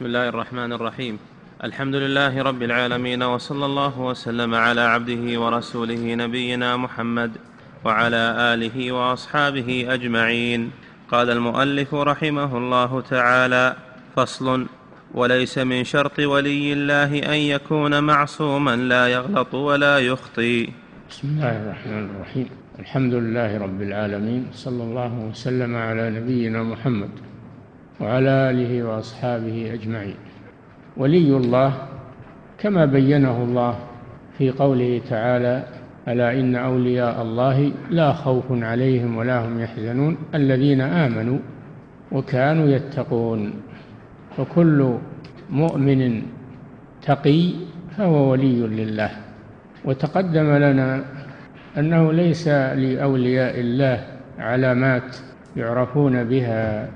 بسم الله الرحمن الرحيم. الحمد لله رب العالمين وصلى الله وسلم على عبده ورسوله نبينا محمد وعلى آله وأصحابه أجمعين. قال المؤلف رحمه الله تعالى فصل وليس من شرط ولي الله أن يكون معصوما لا يغلط ولا يخطي. بسم الله الرحمن الرحيم. الحمد لله رب العالمين صلى الله وسلم على نبينا محمد وعلى آله وأصحابه أجمعين. ولي الله كما بينه الله في قوله تعالى ألا إن أولياء الله لا خوف عليهم ولا هم يحزنون الذين آمنوا وكانوا يتقون. وكل مؤمن تقي فهو ولي لله. وتقدم لنا أنه ليس لأولياء الله علامات يعرفون بها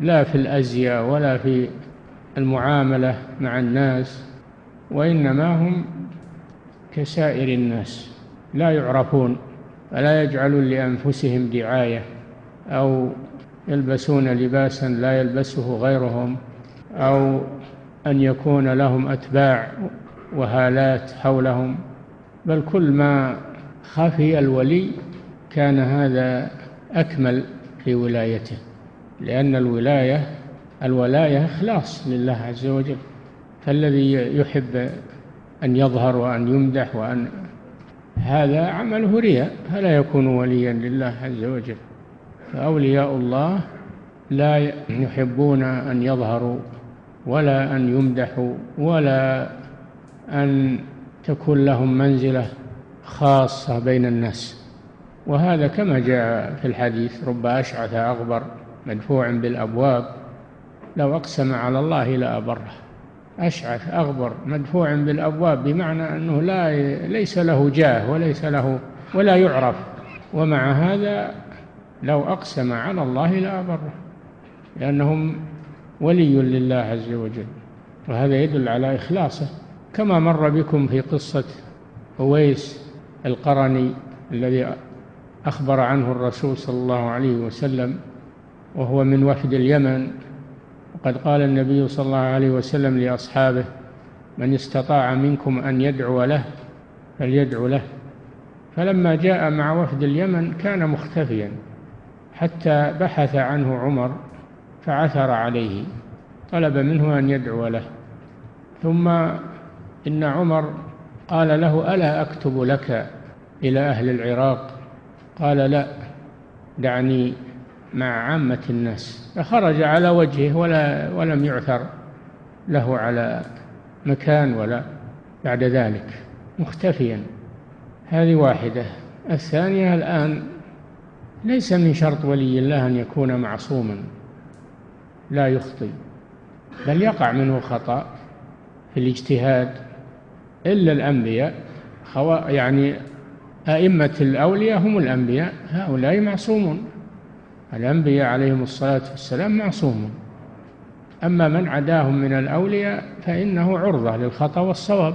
لا في الأزياء ولا في المعاملة مع الناس وإنما هم كسائر الناس لا يعرفون فلا يجعلون لأنفسهم دعاية أو يلبسون لباسا لا يلبسه غيرهم أو أن يكون لهم أتباع وهالات حولهم بل كل ما خفي الولي كان هذا أكمل في ولايته. لأن الولايه الولاية إخلاص لله عز وجل. فالذي يحب أن يظهر وأن يمدح وان هذا عمله رياء. فلا يكون وليا لله عز وجل. فأولياء الله لا يحبون أن يظهروا ولا أن يمدحوا ولا أن تكون لهم منزلة خاصة بين الناس. وهذا كما جاء في الحديث رب أشعث أغبر مدفوع بالأبواب. لو أقسم على الله لأبره. أشعث أغبر مدفوع بالأبواب بمعنى أنه لا ليس له جاه وليس له ولا يعرف. ومع هذا لو أقسم على الله لأبره. لأنهم ولي لله عز وجل. وهذا يدل على إخلاصه. كما مر بكم في قصة أويس القرني الذي أخبر عنه الرسول صلى الله عليه وسلم. وهو من وفد اليمن. وقد قال النبي صلى الله عليه وسلم لأصحابه من استطاع منكم أن يدعو له فليدعو له. فلما جاء مع وفد اليمن كان مختفيا حتى بحث عنه عمر فعثر عليه طلب منه أن يدعو له. ثم إن عمر قال له ألا أكتب لك إلى أهل العراق؟ قال لا دعني مع عامة الناس. فخرج على وجهه ولا ولم يعثر له على مكان ولا بعد ذلك مختفيا. هذه واحدة. الثانية الآن ليس من شرط ولي الله أن يكون معصوما لا يخطئ بل يقع منه خطأ في الاجتهاد. إلا الأنبياء يعني أئمة الأولياء هم الأنبياء هؤلاء معصومون. الأنبياء عليهم الصلاة والسلام معصومون أما من عداهم من الأولياء فإنه عرضة للخطأ والصواب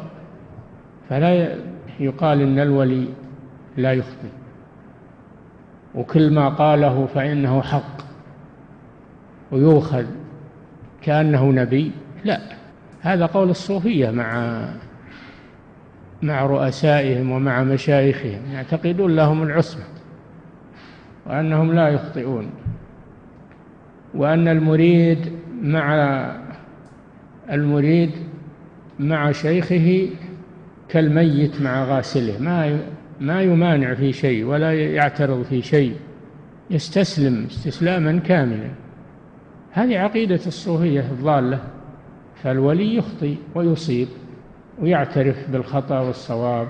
فلا يقال إن الولي لا يخطئ. وكل ما قاله فإنه حق ويؤخذ كأنه نبي لا. هذا قول الصوفية مع مع رؤسائهم ومع مشايخهم يعتقدون لهم العصمة. وأنهم لا يخطئون. وأن المريد مع المريد مع شيخه كالميت مع غاسله. ما ما يمانع في شيء ولا يعترض في شيء. يستسلم استسلاما كاملا. هذه عقيدة الصوفية الضالة. فالولي يخطي ويصيب ويعترف بالخطأ والصواب.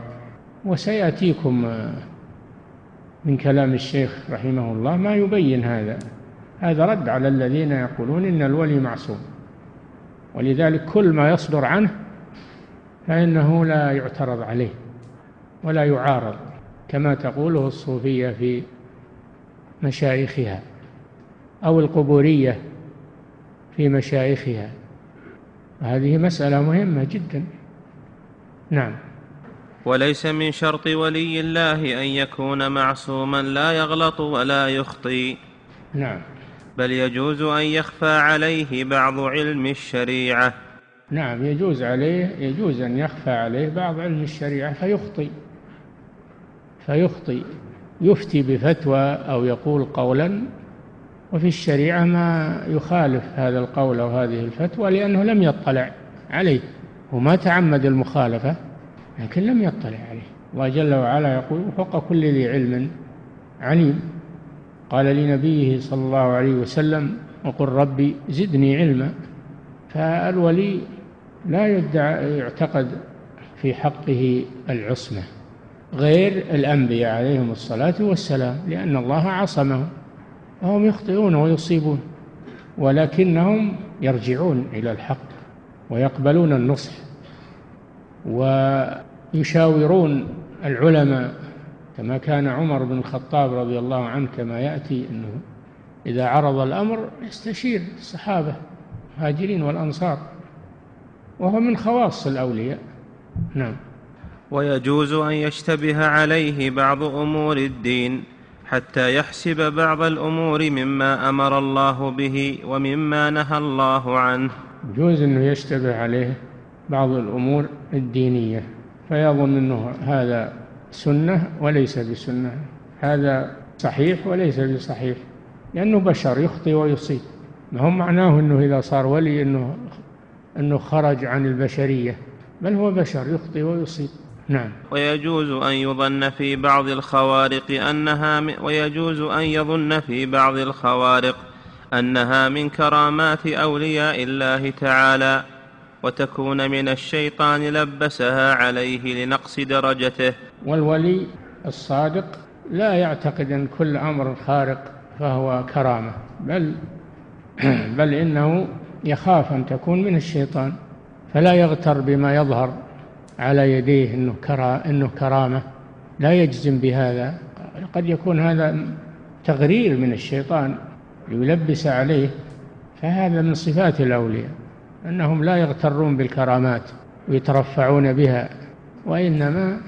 وسيأتيكم من كلام الشيخ رحمه الله ما يبين هذا. هذا رد على الذين يقولون إن الولي معصوم. ولذلك كل ما يصدر عنه فإنه لا يعترض عليه ولا يعارض كما تقوله الصوفية في مشايخها أو القبورية في مشايخها. هذه مسألة مهمة جدا. نعم. وليس من شرط ولي الله أن يكون معصوما لا يغلط ولا يخطي. نعم. بل يجوز أن يخفى عليه بعض علم الشريعة. نعم يجوز عليه يجوز أن يخفى عليه بعض علم الشريعة فيخطئ فيخطئ يفتي بفتوى أو يقول قولا. وفي الشريعة ما يخالف هذا القول أو هذه الفتوى لأنه لم يطلع عليه. وما تعمد المخالفة. لكن لم يطلع عليه. الله جل وعلا يقول فوق كل ذي علم عليم. قال لنبيه صلى الله عليه وسلم وقل ربي زدني علما. فالولي لا يدعى يعتقد في حقه العصمة غير الأنبياء عليهم الصلاة والسلام لأن الله عصمهم وهم يخطئون ويصيبون ولكنهم يرجعون إلى الحق ويقبلون النصح. ويشاورون العلماء كما كان عمر بن الخطاب رضي الله عنه كما يأتي أنه إذا عرض الأمر يستشير الصحابة المهاجرين والأنصار وهو من خواص الأولياء. نعم. ويجوز أن يشتبه عليه بعض أمور الدين حتى يحسب بعض الأمور مما أمر الله به ومما نهى الله عنه. يجوز أنه يشتبه عليه بعض الأمور الدينية. فيظن أنه هذا سنة وليس بسنة. هذا صحيح وليس بصحيح. لأنه بشر يخطي ويصيب. ما هو معناه أنه إذا صار ولي أنه أنه خرج عن البشرية. بل هو بشر يخطي ويصيب. نعم. ويجوز أن يظن في بعض الخوارق أنها. ويجوز أن يظن في بعض الخوارق أنها من كرامات أولياء الله تعالى. وتكون من الشيطان لبسها عليه لنقص درجته. والولي الصادق لا يعتقد أن كل أمر خارق فهو كرامة بل بل إنه يخاف أن تكون من الشيطان فلا يغتر بما يظهر على يديه إنه إنه كرامة. لا يجزم بهذا. قد يكون هذا تغرير من الشيطان يلبس عليه فهذا من صفات الأولياء. أنهم لا يغترون بالكرامات ويترفعون بها وإنما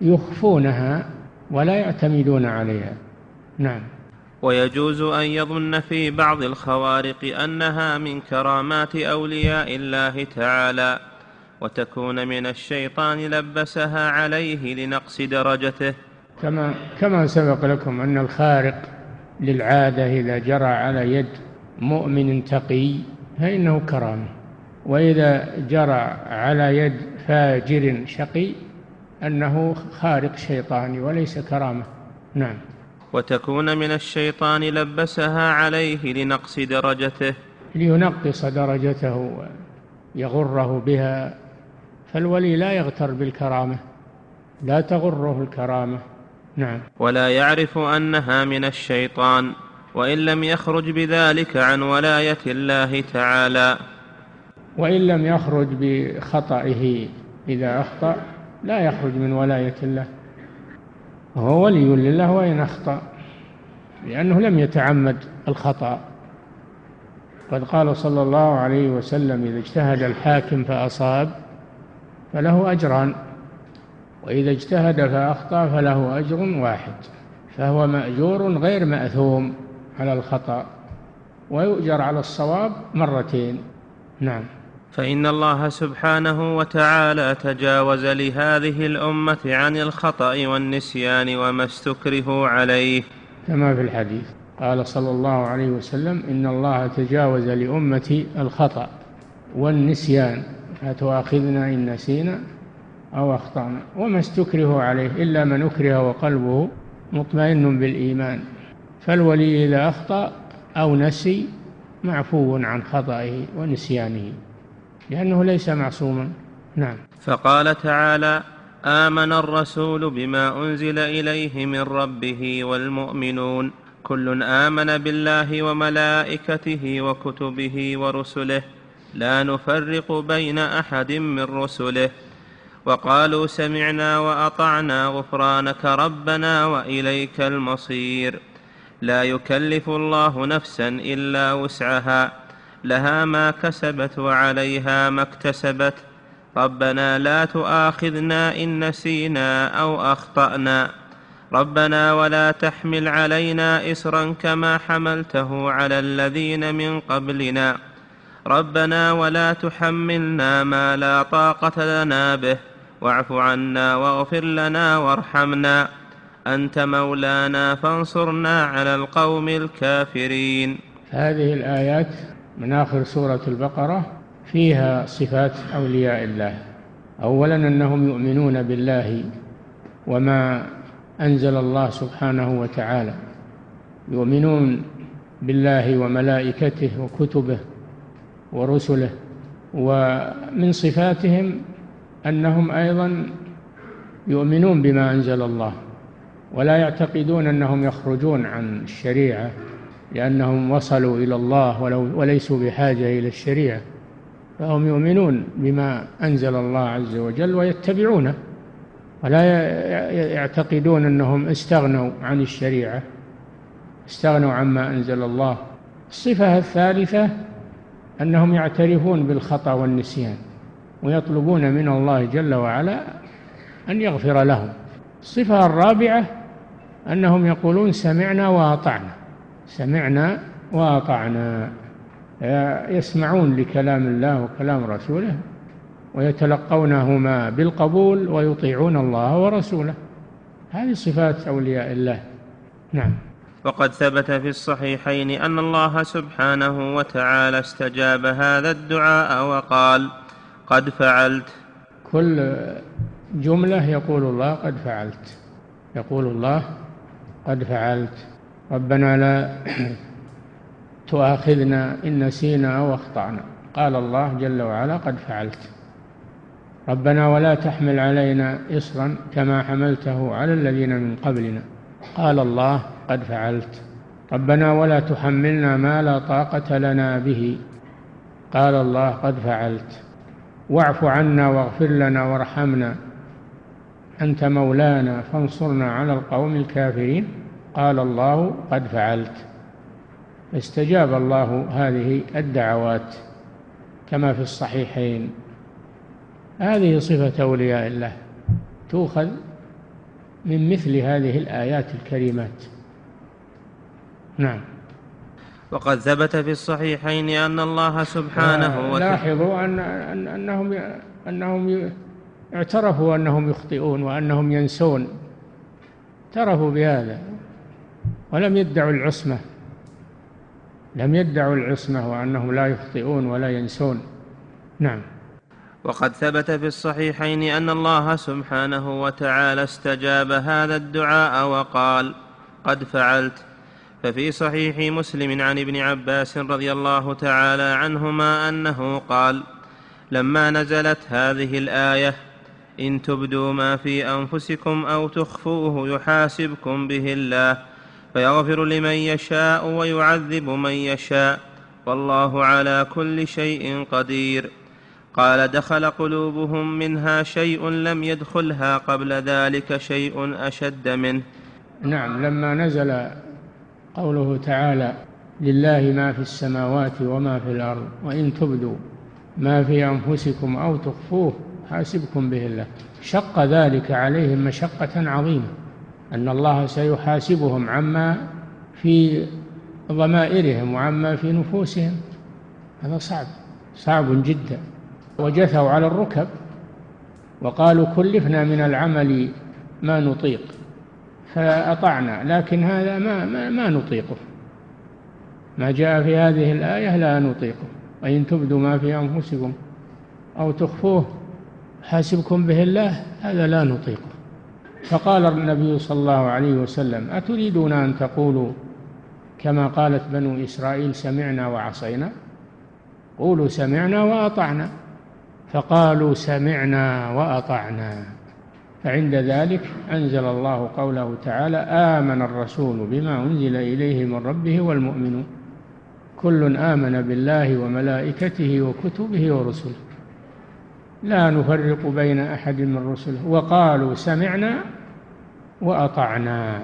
يخفونها ولا يعتمدون عليها. نعم. ويجوز أن يظن في بعض الخوارق أنها من كرامات أولياء الله تعالى وتكون من الشيطان لبسها عليه لنقص درجته. كما كما سبق لكم أن الخارق للعادة إذا جرى على يد مؤمن تقي فإنه كرامة. وإذا جرى على يد فاجر شقي أنه خارق شيطاني وليس كرامة. نعم. وتكون من الشيطان لبسها عليه لنقص درجته. لينقص درجته ويغره بها. فالولي لا يغتر بالكرامة لا تغره الكرامة. نعم. ولا يعرف أنها من الشيطان وإن لم يخرج بذلك عن ولاية الله تعالى. وإن لم يخرج بخطئه إذا أخطأ لا يخرج من ولاية الله وهو ولي لله وإن أخطأ لأنه لم يتعمد الخطأ. قد قال صلى الله عليه وسلم إذا اجتهد الحاكم فأصاب فله أجران وإذا اجتهد فأخطأ فله أجر واحد فهو مأجور غير مأثوم على الخطأ ويؤجر على الصواب مرتين. نعم. فإن الله سبحانه وتعالى تجاوز لهذه الأمة عن الخطأ والنسيان وما استكرهوا عليه. كما في الحديث قال صلى الله عليه وسلم إن الله تجاوز لأمتي الخطأ والنسيان فتؤاخذنا إن نسينا أو أخطأنا؟ وما استكرهوا عليه إلا من أكره وقلبه مطمئن بالإيمان. فالولي إذا أخطأ أو نسي معفو عن خطئه ونسيانه. لأنه ليس معصوما. نعم. فقال تعالى آمن الرسول بما أنزل إليه من ربه والمؤمنون. كل آمن بالله وملائكته وكتبه ورسله. لا نفرق بين أحد من رسله. وقالوا سمعنا وأطعنا غفرانك ربنا وإليك المصير. لا يكلف الله نفسا إلا وسعها. لها ما كسبت وعليها ما اكتسبت. ربنا لا تؤاخذنا إن نسينا أو أخطأنا. ربنا ولا تحمل علينا إسرا كما حملته على الذين من قبلنا. ربنا ولا تحملنا ما لا طاقة لنا به. واعف عنا واغفر لنا وارحمنا. أنت مولانا فانصرنا على القوم الكافرين. هذه الآيات من آخر سورة البقرة فيها صفات أولياء الله. أولا أنهم يؤمنون بالله وما أنزل الله سبحانه وتعالى. يؤمنون بالله وملائكته وكتبه ورسله. ومن صفاتهم أنهم أيضا يؤمنون بما أنزل الله. ولا يعتقدون أنهم يخرجون عن الشريعة. لأنهم وصلوا إلى الله وليسوا بحاجة إلى الشريعة. فهم يؤمنون بما أنزل الله عز وجل ويتبعونه ولا يعتقدون أنهم استغنوا عن الشريعة استغنوا عما أنزل الله. الصفة الثالثة أنهم يعترفون بالخطأ والنسيان ويطلبون من الله جل وعلا أن يغفر لهم. الصفة الرابعة أنهم يقولون سمعنا وأطعنا. سمعنا وأطعنا. يسمعون لكلام الله وكلام رسوله ويتلقونهما بالقبول ويطيعون الله ورسوله. هذه صفات أولياء الله. نعم. وقد ثبت في الصحيحين أن الله سبحانه وتعالى استجاب هذا الدعاء وقال قد فعلت. كل جملة يقول الله قد فعلت. يقول الله قد فعلت. ربنا لا تؤاخذنا إن نسينا أو أخطأنا. قال الله جل وعلا قد فعلت. ربنا ولا تحمل علينا إصرا كما حملته على الذين من قبلنا. قال الله قد فعلت. ربنا ولا تحملنا ما لا طاقة لنا به. قال الله قد فعلت. واعف عنا واغفر لنا وارحمنا. أنت مولانا فانصرنا على القوم الكافرين. قال الله قد فعلت. استجاب الله هذه الدعوات كما في الصحيحين. هذه صفة أولياء الله تؤخذ من مثل هذه الآيات الكريمات. نعم. وقد ثبت في الصحيحين أن الله سبحانه وتعالى لاحظوا أن أنهم أنهم اعترفوا أنهم يخطئون وأنهم ينسون. اعترفوا بهذا. ولم يدعوا العصمة لم يدعوا العصمة وأنهم لا يخطئون ولا ينسون. نعم. وقد ثبت في الصحيحين أن الله سبحانه وتعالى استجاب هذا الدعاء وقال قد فعلت ففي صحيح مسلم عن ابن عباس رضي الله تعالى عنهما أنه قال لما نزلت هذه الآية إن تبدوا ما في أنفسكم أو تخفوه يحاسبكم به الله فيغفر لمن يشاء ويعذب من يشاء. والله على كل شيء قدير. قال دخل قلوبهم منها شيء لم يدخلها قبل ذلك شيء أشد منه. نعم لما نزل قوله تعالى لله ما في السماوات وما في الأرض وإن تبدوا ما في أنفسكم أو تخفوه حاسبكم به الله. شق ذلك عليهم مشقة عظيمة. أن الله سيحاسبهم عما في ضمائرهم وعما في نفوسهم. هذا صعب صعب جدا. وجثوا على الركب وقالوا كلفنا من العمل ما نطيق فأطعنا لكن هذا ما, ما, ما نطيقه. ما جاء في هذه الآية لا نطيقه. وإن تبدوا ما في أنفسكم أو تخفوه حاسبكم به الله هذا لا نطيقه. فقال النبي صلى الله عليه وسلم أتريدون أن تقولوا كما قالت بنو إسرائيل سمعنا وعصينا؟ قولوا سمعنا وأطعنا. فقالوا سمعنا وأطعنا. فعند ذلك أنزل الله قوله تعالى آمن الرسول بما أنزل إليه من ربه والمؤمنون. كل آمن بالله وملائكته وكتبه ورسله. لا نفرق بين أحد من رسله. وقالوا سمعنا وأطعنا.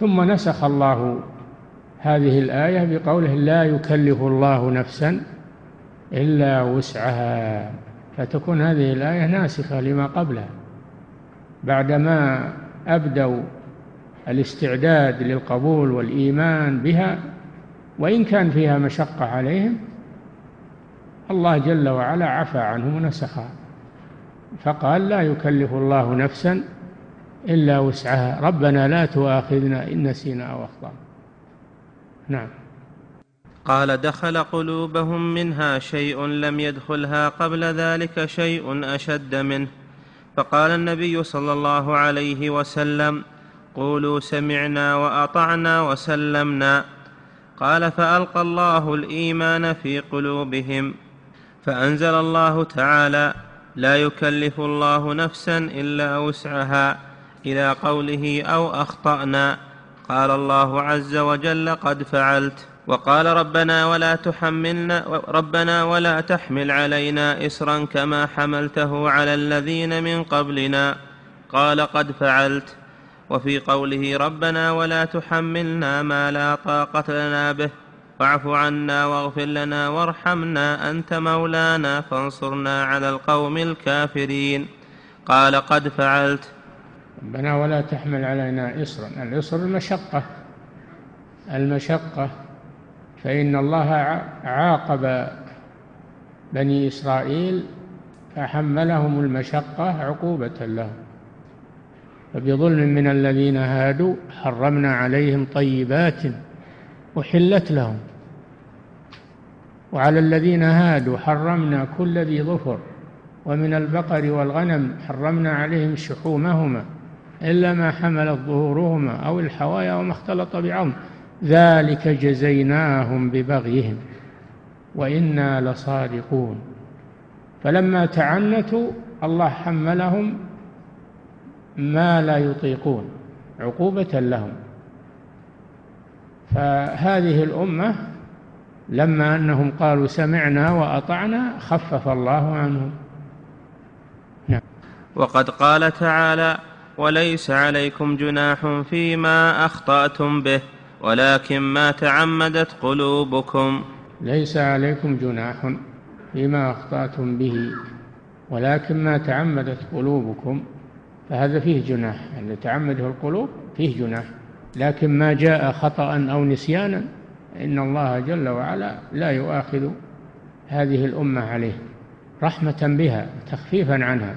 ثم نسخ الله هذه الآية بقوله لا يكلف الله نفسا إلا وسعها. فتكون هذه الآية ناسخة لما قبلها. بعدما أبدوا الاستعداد للقبول والإيمان بها وإن كان فيها مشقة عليهم الله جل وعلا عفى عنهم ونسخها فقال لا يكلف الله نفسا إلا وسعها. ربنا لا تؤاخذنا إن نسينا أو أخطأنا. نعم. قال دخل قلوبهم منها شيء لم يدخلها قبل ذلك شيء أشد منه. فقال النبي صلى الله عليه وسلم قولوا سمعنا وأطعنا وسلمنا. قال فألقى الله الإيمان في قلوبهم. فأنزل الله تعالى لا يكلف الله نفسا إلا وسعها إلى قوله أو أخطأنا قال الله عز وجل قد فعلت وقال ربنا ولا تحملنا ربنا ولا تحمل علينا إسرا كما حملته على الذين من قبلنا قال قد فعلت وفي قوله ربنا ولا تحملنا ما لا طاقة لنا به واعف عنا واغفر لنا وارحمنا أنت مولانا فانصرنا على القوم الكافرين. قال قد فعلت. ربنا ولا تحمل علينا إسرا الإسر المشقة. المشقة. فإن الله عاقب بني إسرائيل فحملهم المشقة عقوبة لهم. فبظلم من الذين هادوا حرمنا عليهم طيبات أحلت لهم. وعلى الذين هادوا حرمنا كل ذي ظفر ومن البقر والغنم حرمنا عليهم شحومهما إلا ما حملت ظهورهما أو الحوايا وما اختلط بعظم. ذلك جزيناهم ببغيهم وإنا لصادقون. فلما تعنتوا الله حملهم ما لا يطيقون عقوبة لهم. فهذه الأمة لما أنهم قالوا سمعنا وأطعنا خفف الله عنهم. نعم. وقد قال تعالى وليس عليكم جناح فيما أخطأتم به ولكن ما تعمدت قلوبكم. ليس عليكم جناح فيما أخطأتم به ولكن ما تعمدت قلوبكم. فهذا فيه جناح يعني تعمده القلوب فيه جناح. لكن ما جاء خطأ أو نسيانا إن الله جل وعلا لا يؤاخذ هذه الأمة عليه رحمة بها تخفيفا عنها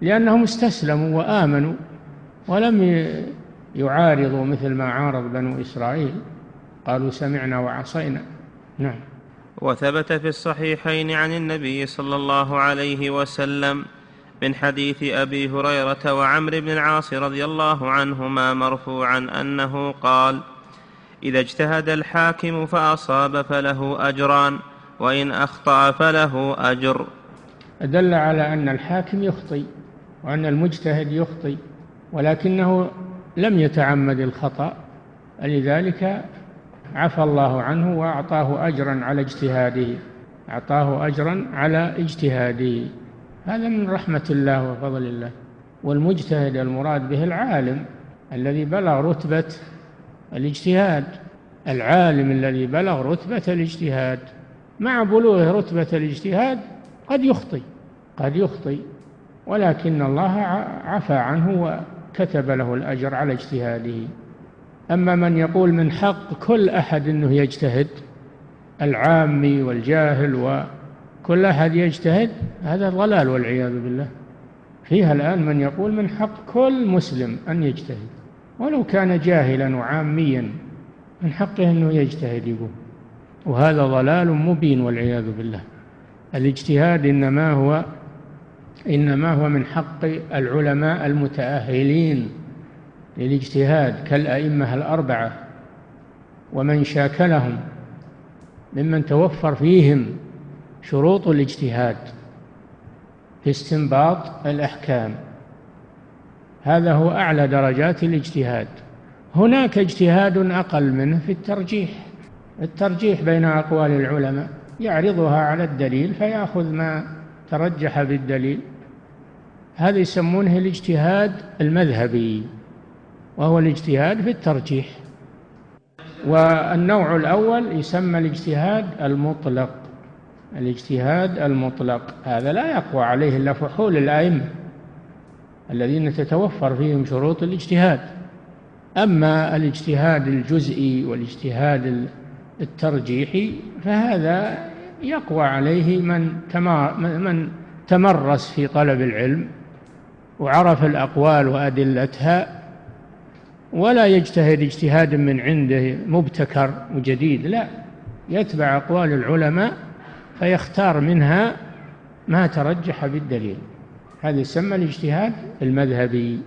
لأنهم استسلموا وآمنوا ولم يعارض مثل ما عارض بنو إسرائيل قالوا سمعنا وعصينا. نعم. وثبت في الصحيحين عن النبي صلى الله عليه وسلم من حديث أبي هريرة وعمر بن العاص رضي الله عنهما مرفوعا أنه قال إذا اجتهد الحاكم فأصاب فله أجران وإن أخطأ فله أجر. دل على أن الحاكم يخطي وأن المجتهد يخطي ولكنه لم يتعمد الخطأ لذلك عفى الله عنه وأعطاه أجرا على اجتهاده أعطاه أجرا على اجتهاده. هذا من رحمة الله وفضل الله. والمجتهد المراد به العالم الذي بلغ رتبة الاجتهاد. العالم الذي بلغ رتبة الاجتهاد. مع بلوغه رتبة الاجتهاد قد يخطي قد يخطي. ولكن الله عفى عنه كتب له الأجر على اجتهاده. أما من يقول من حق كل أحد أنه يجتهد العامي والجاهل وكل أحد يجتهد هذا ضلال والعياذ بالله. فيها الآن من يقول من حق كل مسلم أن يجتهد. ولو كان جاهلا وعاميا من حقه أنه يجتهد يقول. وهذا ضلال مبين والعياذ بالله. الاجتهاد إنما هو إنما هو من حق العلماء المتأهلين للاجتهاد كالأئمة الأربعة. ومن شاكلهم ممن توفر فيهم شروط الاجتهاد في استنباط الأحكام. هذا هو أعلى درجات الاجتهاد. هناك اجتهاد أقل منه في الترجيح. الترجيح بين أقوال العلماء يعرضها على الدليل فيأخذ ما ترجح بالدليل. هذا يسمونه الاجتهاد المذهبي وهو الاجتهاد في الترجيح. والنوع الأول يسمى الاجتهاد المطلق. الاجتهاد المطلق. هذا لا يقوى عليه إلا فحول الأئمة الذين تتوفر فيهم شروط الاجتهاد. أما الاجتهاد الجزئي والاجتهاد الترجيحي فهذا يقوى عليه من من تمرس في طلب العلم وعرف الأقوال وأدلتها ولا يجتهد اجتهاد من عنده مبتكر وجديد لا. يتبع أقوال العلماء فيختار منها ما ترجح بالدليل. هذا يسمى الاجتهاد المذهبي.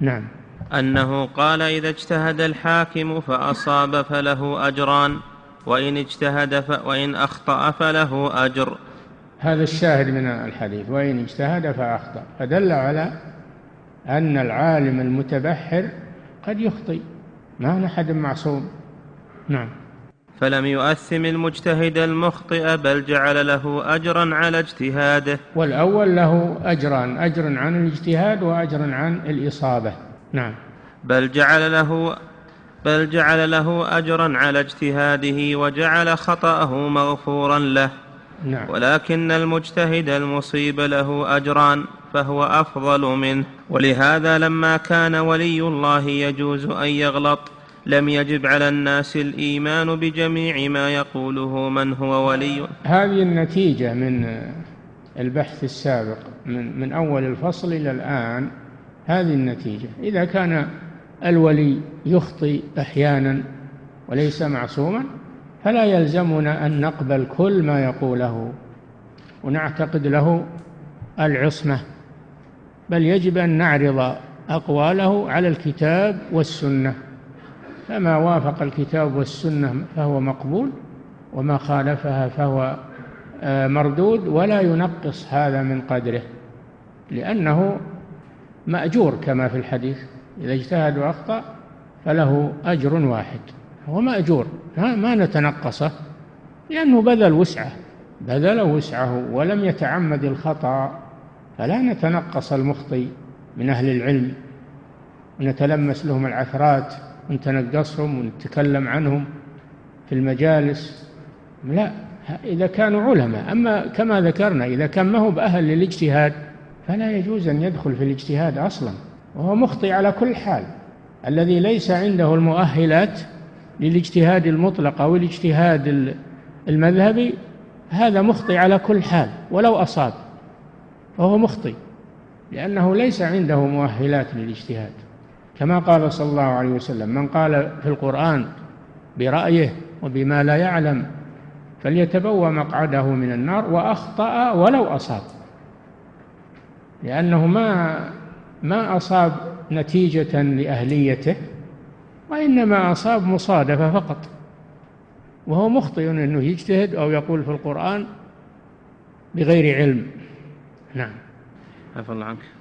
نعم. أنه قال إذا اجتهد الحاكم فأصاب فله أجران وإن اجتهد ف... وإن أخطأ فله أجر. هذا الشاهد من الحديث. وإن اجتهد فأخطأ. فدل على أن العالم المتبحر قد يخطئ. ما أحد معصوم. نعم. فلم يؤثم المجتهد المخطئ بل جعل له أجرا على اجتهاده. والأول له أجران أجر عن الاجتهاد وأجر عن الإصابة. نعم. بل جعل له بل جعل له أجرا على اجتهاده وجعل خطأه مغفورا له. نعم. ولكن المجتهد المصيب له أجران فهو أفضل منه. ولهذا لما كان ولي الله يجوز أن يغلط لم يجب على الناس الإيمان بجميع ما يقوله من هو ولي. هذه النتيجة من البحث السابق من, من أول الفصل إلى الآن هذه النتيجة. إذا كان الولي يخطي أحيانا وليس معصوما فلا يلزمنا أن نقبل كل ما يقوله ونعتقد له العصمة بل يجب أن نعرض أقواله على الكتاب والسنة. فما وافق الكتاب والسنة فهو مقبول وما خالفها فهو آه، مردود ولا ينقص هذا من قدره لأنه مأجور كما في الحديث إذا اجتهد وأخطأ فله أجر واحد هو مأجور ما نتنقصه لأنه بذل وسعه بذل وسعه ولم يتعمد الخطأ فلا نتنقص المخطي من أهل العلم ونتلمس لهم العثرات. ونتنقصهم ونتكلم عنهم في المجالس. لا إذا كانوا علماء. أما كما ذكرنا إذا كان ما هو بأهل للاجتهاد فلا يجوز أن يدخل في الاجتهاد أصلا. وهو مخطئ على كل حال. الذي ليس عنده المؤهلات للاجتهاد المطلق أو الاجتهاد المذهبي هذا مخطئ على كل حال ولو أصاب. فهو مخطئ لأنه ليس عنده مؤهلات للاجتهاد. كما قال صلى الله عليه وسلم من قال في القرآن برأيه وبما لا يعلم فليتبوى مقعده من النار وأخطأ ولو أصاب. لأنه ما ما أصاب نتيجة لأهليته وإنما أصاب مصادفة فقط. وهو مخطئ أنه يجتهد أو يقول في القرآن بغير علم. نعم. عفى الله عنك.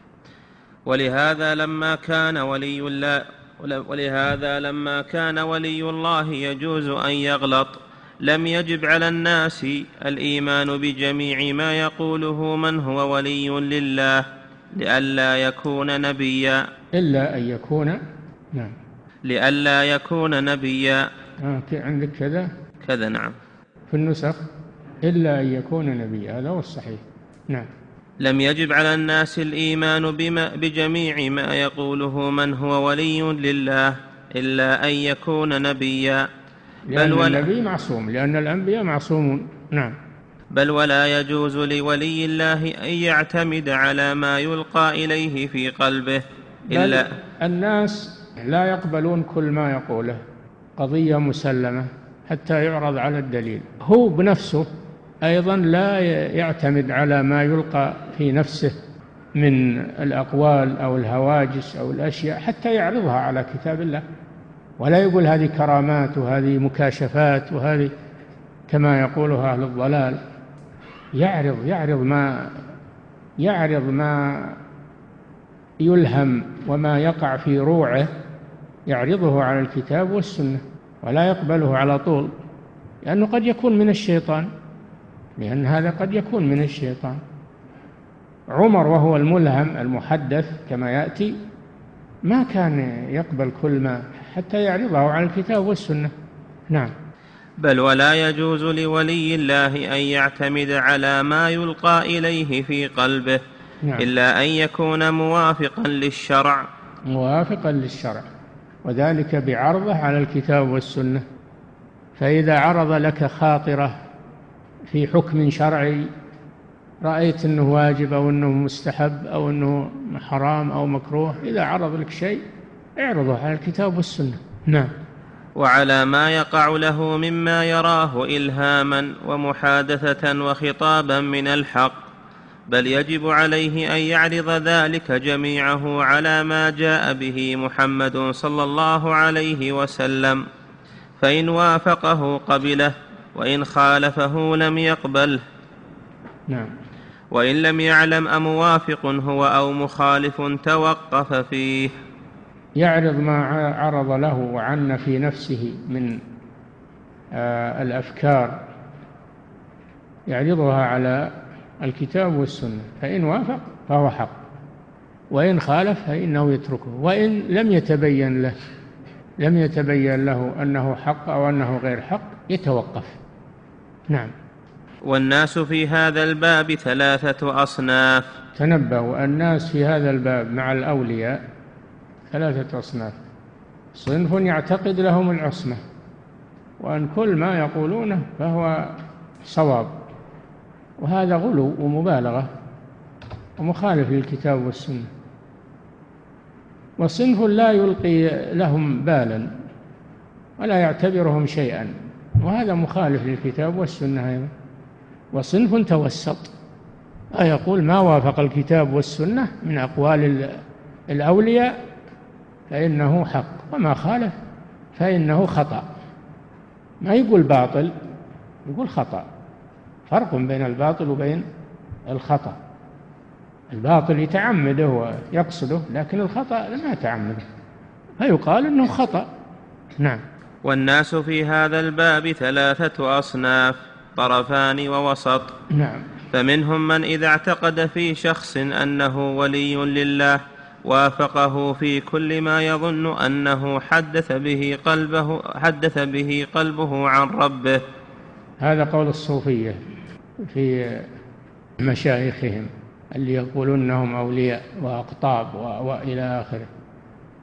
ولهذا لما كان ولي الله ولهذا لما كان ولي الله يجوز أن يغلط. لم يجب على الناس الإيمان بجميع ما يقوله من هو ولي لله لئلا يكون نبيا. إلا أن يكون نعم. لئلا يكون نبيا. آه عندك كذا؟ كذا نعم. في النسخ إلا أن يكون نبيا هذا هو الصحيح. نعم. لم يجب على الناس الإيمان بما بجميع ما يقوله من هو ولي لله إلا أن يكون نبيا. لأن بل النبي معصوم لأن الأنبياء معصومون. نعم. بل ولا يجوز لولي الله أن يعتمد على ما يلقى إليه في قلبه إلا الناس لا يقبلون كل ما يقوله قضية مسلمة حتى يعرض على الدليل. هو بنفسه أيضا لا يعتمد على ما يلقى في نفسه من الأقوال أو الهواجس أو الأشياء حتى يعرضها على كتاب الله. ولا يقول هذه كرامات وهذه مكاشفات وهذه كما يقولها أهل الضلال. يعرض يعرض ما يعرض ما يلهم وما يقع في روعه يعرضه على الكتاب والسنة ولا يقبله على طول لأنه قد يكون من الشيطان. لأن هذا قد يكون من الشيطان. عمر وهو الملهم المحدث كما يأتي ما كان يقبل كل ما حتى يعرضه على الكتاب والسنة. نعم. بل ولا يجوز لولي الله أن يعتمد على ما يلقى إليه في قلبه نعم. إلا أن يكون موافقا للشرع. موافقا للشرع وذلك بعرضه على الكتاب والسنة. فإذا عرض لك خاطرة في حكم شرعي رأيت أنه واجب أو أنه مستحب أو أنه حرام أو مكروه إذا عرض لك شيء اعرضه على الكتاب والسنة. نعم. وعلى ما يقع له مما يراه إلهاما ومحادثة وخطابا من الحق بل يجب عليه أن يعرض ذلك جميعه على ما جاء به محمد صلى الله عليه وسلم فإن وافقه قبله وإن خالفه لم يقبله نعم. وإن لم يعلم أموافق هو أو مخالف توقف فيه. يعرض ما عرض له وعن في نفسه من آه، الأفكار. يعرضها على الكتاب والسنة. فإن وافق فهو حق. وإن خالف فإنه يتركه. وإن لم يتبين له لم يتبين له أنه حق أو أنه غير حق يتوقف. نعم. والناس في هذا الباب ثلاثة أصناف. تنبهوا الناس في هذا الباب مع الأولياء ثلاثة أصناف. صنف يعتقد لهم العصمة وأن كل ما يقولونه فهو صواب. وهذا غلو ومبالغة ومخالف للكتاب والسنة. وصنف لا يلقي لهم بالا ولا يعتبرهم شيئا. وهذا مخالف للكتاب والسنة أيضا. وصنف توسط. يقول ما وافق الكتاب والسنة من أقوال الأولياء؟ فإنه حق. وما خالف فإنه خطأ. ما يقول باطل؟ يقول خطأ. فرق بين الباطل وبين الخطأ. الباطل يتعمده ويقصده لكن الخطأ ما يتعمده. فيقال إنه خطأ. نعم. والناس في هذا الباب ثلاثة أصناف طرفان ووسط. نعم. فمنهم من إذا اعتقد في شخص أنه ولي لله وافقه في كل ما يظن أنه حدث به قلبه حدث به قلبه عن ربه. هذا قول الصوفية في مشايخهم اللي يقولون إنهم أولياء وأقطاب وإلى آخره.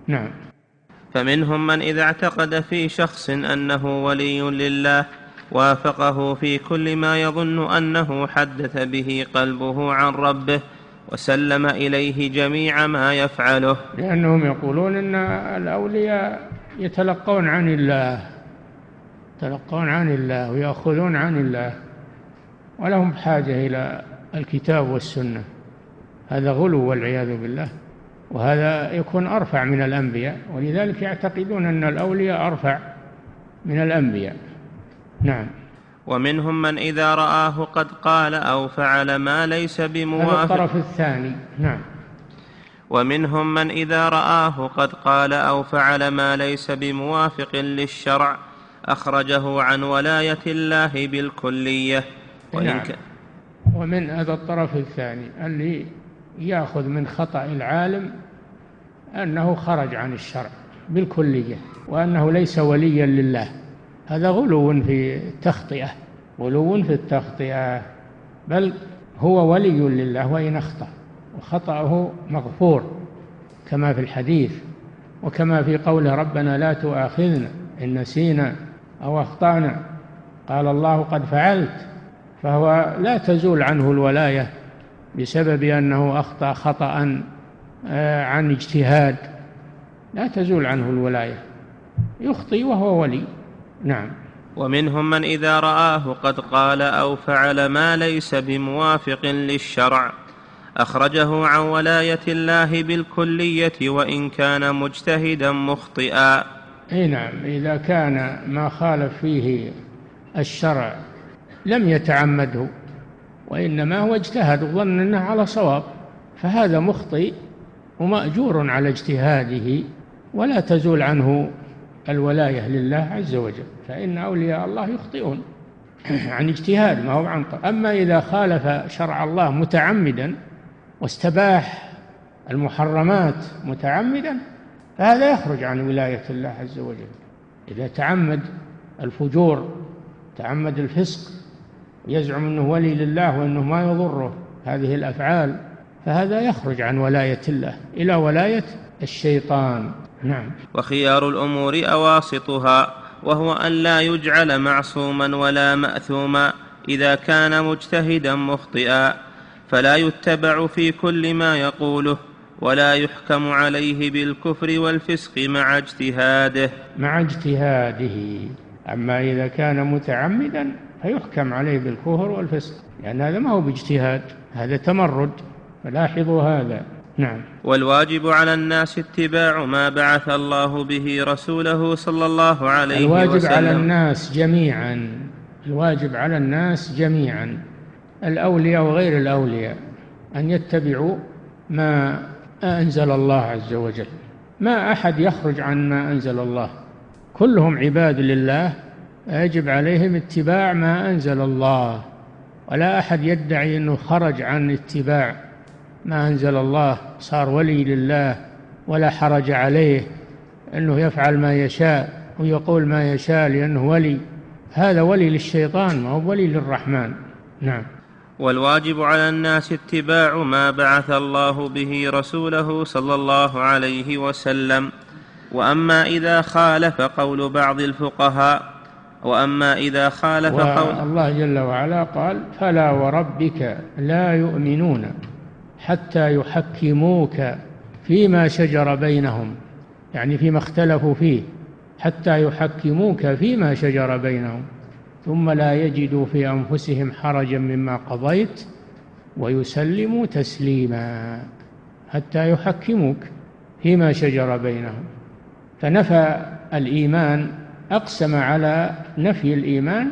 نعم. فمنهم من إذا اعتقد في شخص أنه ولي لله وافقه في كل ما يظن أنه حدث به قلبه عن ربه وسلم إليه جميع ما يفعله. لأنهم يقولون إن الأولياء يتلقون عن الله يتلقون عن الله ويأخذون عن الله ولهم بحاجة إلى الكتاب والسنة. هذا غلو والعياذ بالله. وهذا يكون أرفع من الأنبياء ولذلك يعتقدون أن الأولياء أرفع من الأنبياء. نعم. ومنهم من إذا رآه قد قال أو فعل ما ليس بموافق. هذا الطرف الثاني. نعم. ومنهم من إذا رآه قد قال أو فعل ما ليس بموافق للشرع أخرجه عن ولاية الله بالكلية. وإن نعم. ومن هذا الطرف الثاني اللي ياخذ من خطأ العالم أنه خرج عن الشرع بالكلية وأنه ليس وليا لله. هذا غلو في التخطئة غلو في التخطئة. بل هو ولي لله وإن أخطأ وخطأه مغفور كما في الحديث وكما في قول ربنا لا تؤاخذنا إن نسينا أو أخطأنا. قال الله قد فعلت فهو لا تزول عنه الولاية. بسبب أنه أخطأ خطأ آه، عن اجتهاد. لا تزول عنه الولاية. يخطي وهو ولي. نعم. ومنهم من إذا رآه قد قال أو فعل ما ليس بموافق للشرع. أخرجه عن ولاية الله بالكلية وإن كان مجتهدا مخطئا. أي نعم. إذا كان ما خالف فيه الشرع لم يتعمده. وإنما هو اجتهد وظن إنه على صواب. فهذا مخطئ ومأجور على اجتهاده ولا تزول عنه الولاية لله عز وجل. فإن أولياء الله يخطئون عن اجتهاد ما هو عن أما إذا خالف شرع الله متعمدا واستباح المحرمات متعمدا فهذا يخرج عن ولاية الله عز وجل. إذا تعمد الفجور تعمد الفسق يزعم أنه ولي لله وأنه ما يضره هذه الأفعال فهذا يخرج عن ولاية الله إلى ولاية الشيطان. نعم. وخيار الأمور أواسطها وهو أن لا يجعل معصوما ولا مأثوما إذا كان مجتهدا مخطئا فلا يتبع في كل ما يقوله ولا يحكم عليه بالكفر والفسق مع اجتهاده. مع اجتهاده. أما إذا كان متعمدا فيحكم عليه بالكفر والفسق. لأن هذا ما هو باجتهاد هذا تمرد. فلاحظوا هذا. نعم. والواجب على الناس اتباع ما بعث الله به رسوله صلى الله عليه الواجب وسلم. على الناس جميعا. الواجب على الناس جميعا. الأولياء وغير الأولياء أن يتبعوا ما أنزل الله عز وجل. ما أحد يخرج عن ما أنزل الله. كلهم عباد لله يجب عليهم اتباع ما أنزل الله ولا أحد يدعي أنه خرج عن اتباع ما أنزل الله صار ولي لله ولا حرج عليه أنه يفعل ما يشاء ويقول ما يشاء لأنه ولي. هذا ولي للشيطان ما هو ولي للرحمن. نعم. والواجب على الناس اتباع ما بعث الله به رسوله صلى الله عليه وسلم. وأما إذا خالف قول بعض الفقهاء وأما إذا خالف قول الله جل وعلا قال فلا وربك لا يؤمنون حتى يحكموك فيما شجر بينهم. يعني فيما اختلفوا فيه حتى يحكموك فيما شجر بينهم. ثم لا يجدوا في أنفسهم حرجا مما قضيت ويسلموا تسليما حتى يحكموك فيما شجر بينهم. فنفى الإيمان أقسم على نفي الإيمان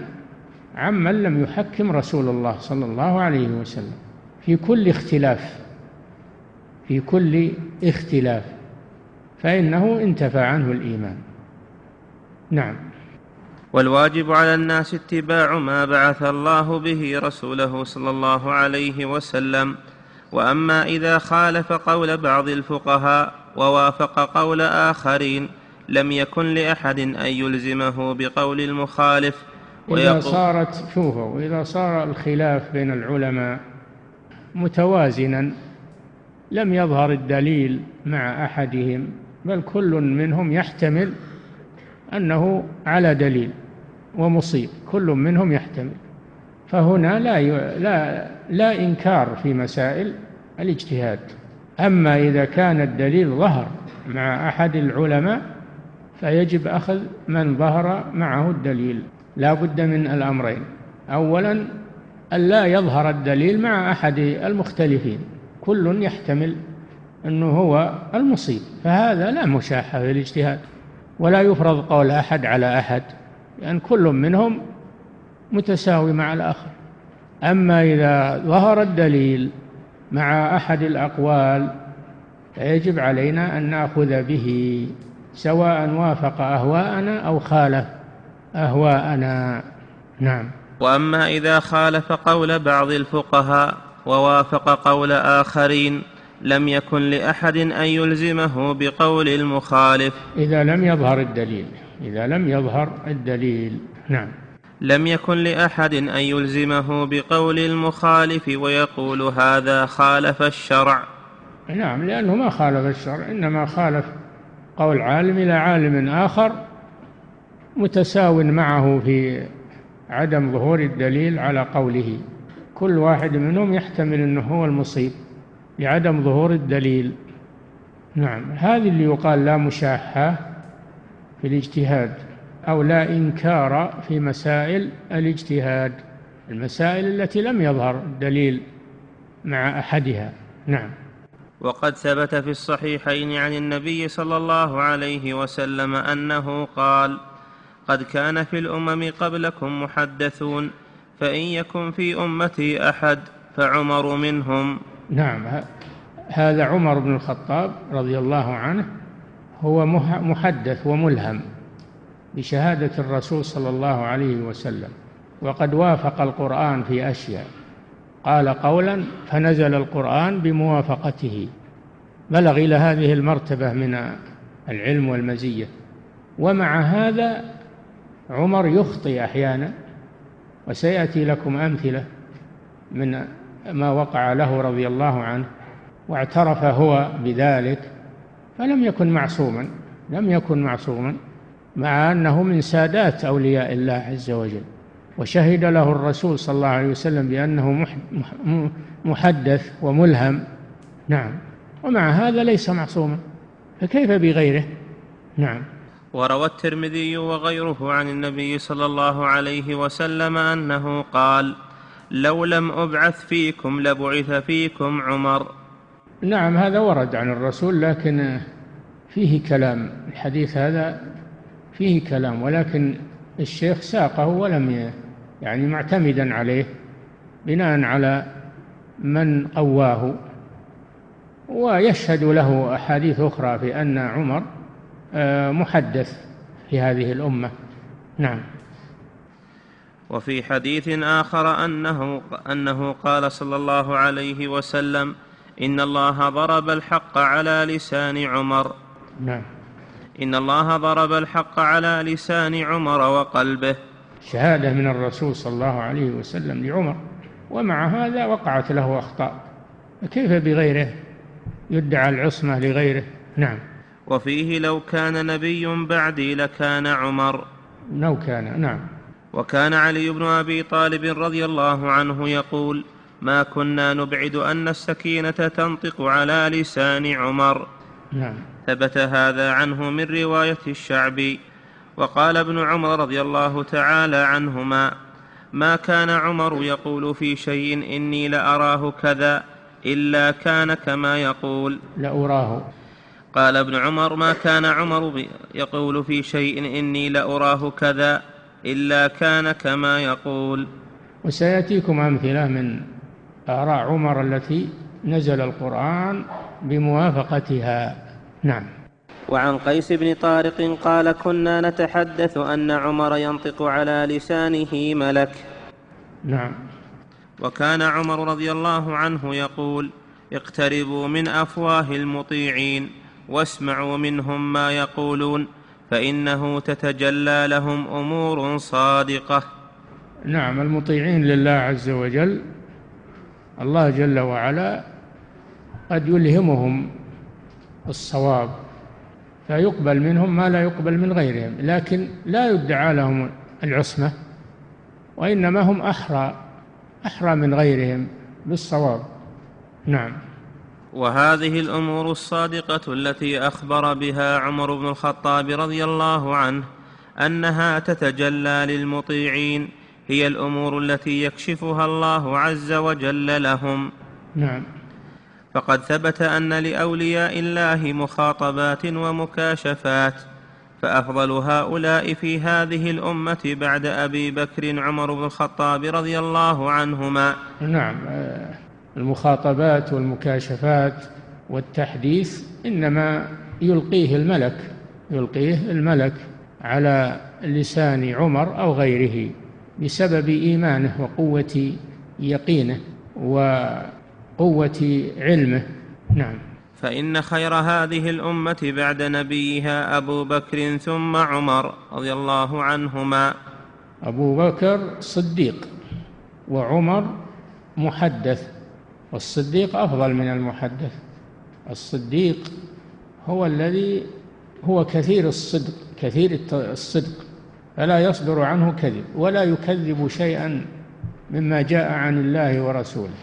عمن لم يحكم رسول الله صلى الله عليه وسلم. في كل اختلاف في كل اختلاف فإنه انتفى عنه الإيمان. نعم. والواجب على الناس اتباع ما بعث الله به رسوله صلى الله عليه وسلم. وأما إذا خالف قول بعض الفقهاء ووافق قول آخرين لم يكن لأحد أن يلزمه بقول المخالف إذا صارت شوفوا إذا صار الخلاف بين العلماء متوازنا لم يظهر الدليل مع أحدهم بل كل منهم يحتمل أنه على دليل ومصيب. كل منهم يحتمل. فهنا لا لا لا إنكار في مسائل الاجتهاد. أما إذا كان الدليل ظهر مع أحد العلماء فيجب أخذ من ظهر معه الدليل. لا بد من الأمرين. اولا أن لا يظهر الدليل مع أحد المختلفين. كل يحتمل أنه هو المصيب. فهذا لا مشاحة في الاجتهاد. ولا يفرض قول أحد على أحد لأن يعني كل منهم متساوي مع الآخر. أما إذا ظهر الدليل مع أحد الأقوال فيجب علينا أن نأخذ به. سواء وافق أهواءنا أو خالف أهواءنا. نعم. وأما إذا خالف قول بعض الفقهاء ووافق قول آخرين لم يكن لأحد أن يلزمه بقول المخالف. إذا لم يظهر الدليل إذا لم يظهر الدليل. نعم. لم يكن لأحد أن يلزمه بقول المخالف ويقول هذا خالف الشرع. نعم لأنه ما خالف الشرع إنما خالف قول عالم إلى عالم آخر متساو معه في عدم ظهور الدليل على قوله. كل واحد منهم يحتمل إنه هو المصيب لعدم ظهور الدليل. نعم هذه اللي يقال لا مشاحة في الاجتهاد أو لا إنكار في مسائل الاجتهاد المسائل التي لم يظهر الدليل مع أحدها. نعم. وقد ثبت في الصحيحين عن النبي صلى الله عليه وسلم أنه قال قد كان في الأمم قبلكم محدثون فإن يكن في أمتي أحد فعمر منهم. نعم هذا عمر بن الخطاب رضي الله عنه هو محدث وملهم بشهادة الرسول صلى الله عليه وسلم وقد وافق القرآن في أشياء. قال قولا فنزل القرآن بموافقته. بلغ إلى هذه المرتبة من العلم والمزية. ومع هذا عمر يخطي أحيانا وسيأتي لكم أمثلة من ما وقع له رضي الله عنه واعترف هو بذلك فلم يكن معصوما لم يكن معصوما مع أنه من سادات أولياء الله عز وجل. وشهد له الرسول صلى الله عليه وسلم بأنه محدث وملهم. نعم. ومع هذا ليس معصوما فكيف بغيره؟ نعم. وروى الترمذي وغيره عن النبي صلى الله عليه وسلم أنه قال لو لم أبعث فيكم لبعث فيكم عمر. نعم هذا ورد عن الرسول لكن فيه كلام. الحديث هذا فيه كلام ولكن الشيخ ساقه ولم يعني معتمدا عليه بناء على من قواه. ويشهد له أحاديث أخرى في أن عمر آه، محدث في هذه الأمة. نعم. وفي حديث آخر أنه أنه قال صلى الله عليه وسلم إن الله ضرب الحق على لسان عمر. نعم. إن الله ضرب الحق على لسان عمر وقلبه. شهادة من الرسول صلى الله عليه وسلم لعمر ومع هذا وقعت له أخطاء. فكيف بغيره؟ يدعى العصمة لغيره. نعم. وفيه لو كان نبي بعدي لكان عمر. لو كان نعم. وكان علي بن أبي طالب رضي الله عنه يقول ما كنا نبعد أن السكينة تنطق على لسان عمر. نعم. ثبت هذا عنه من رواية الشعبي وقال ابن عمر رضي الله تعالى عنهما ما كان عمر يقول في شيء إني لأراه كذا إلا كان كما يقول. لاراه قال ابن عمر ما كان عمر يقول في شيء إني لاراه كذا إلا كان كما يقول. وسيأتيكم أمثلة من آراء عمر التي نزل القرآن بموافقتها. نعم. وعن قيس بن طارق قال كنا نتحدث أن عمر ينطق على لسانه ملك. نعم. وكان عمر رضي الله عنه يقول اقتربوا من أفواه المطيعين واسمعوا منهم ما يقولون فإنه تتجلى لهم أمور صادقة. نعم المطيعين لله عز وجل الله جل وعلا قد يلهمهم الصواب فيقبل منهم ما لا يقبل من غيرهم لكن لا يدعى لهم العصمة وإنما هم أحرى. أحرى من غيرهم بالصواب نعم. وهذه الأمور الصادقة التي أخبر بها عمر بن الخطاب رضي الله عنه أنها تتجلى للمطيعين هي الأمور التي يكشفها الله عز وجل لهم. نعم. فقد ثبت أن لأولياء الله مخاطبات ومكاشفات. فأفضل هؤلاء في هذه الأمة بعد أبي بكر عمر بن الخطاب رضي الله عنهما. نعم المخاطبات والمكاشفات والتحديث إنما يلقيه الملك يلقيه الملك على لسان عمر أو غيره بسبب إيمانه وقوة يقينه وقوة علمه. نعم. فإن خير هذه الأمة بعد نبيها أبو بكر ثم عمر رضي الله عنهما. أبو بكر صديق وعمر محدث والصديق أفضل من المحدث. الصديق هو الذي هو كثير الصدق كثير الصدق فلا يصدر عنه كذب ولا يكذب شيئا مما جاء عن الله ورسوله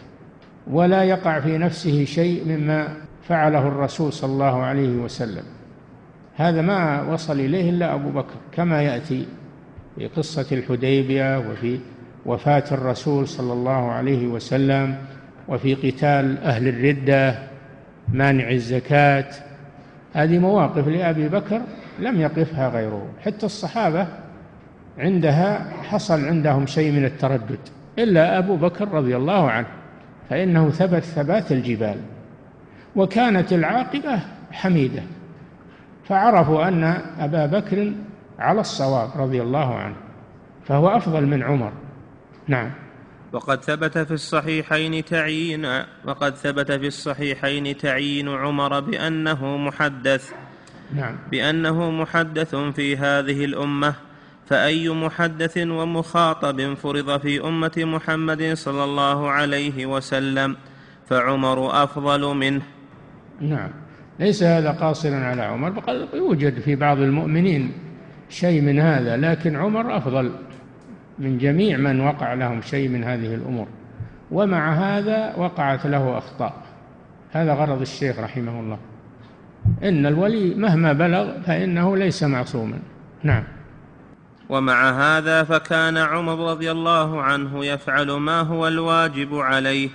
ولا يقع في نفسه شيء مما فعله الرسول صلى الله عليه وسلم. هذا ما وصل إليه إلا أبو بكر كما يأتي في قصة الحديبية وفي وفاة الرسول صلى الله عليه وسلم وفي قتال أهل الردة مانع الزكاة. هذه مواقف لأبي بكر لم يقفها غيره. حتى الصحابة عندها حصل عندهم شيء من التردد إلا أبو بكر رضي الله عنه فإنه ثبت ثبات الجبال. وكانت العاقبة حميدة فعرفوا أن أبا بكر على الصواب رضي الله عنه فهو أفضل من عمر. نعم. وقد ثبت في الصحيحين تعيين وقد ثبت في الصحيحين تعيين عمر بأنه محدث. نعم. بأنه محدث في هذه الأمة فأي محدث ومخاطب فرض في أمة محمد صلى الله عليه وسلم فعمر أفضل منه. نعم. ليس هذا قاصرا على عمر بل يوجد في بعض المؤمنين شيء من هذا لكن عمر أفضل من جميع من وقع لهم شيء من هذه الأمور. ومع هذا وقعت له أخطاء. هذا غرض الشيخ رحمه الله. إن الولي مهما بلغ فإنه ليس معصوما. نعم. ومع هذا فكان عمر رضي الله عنه يفعل ما هو الواجب عليه.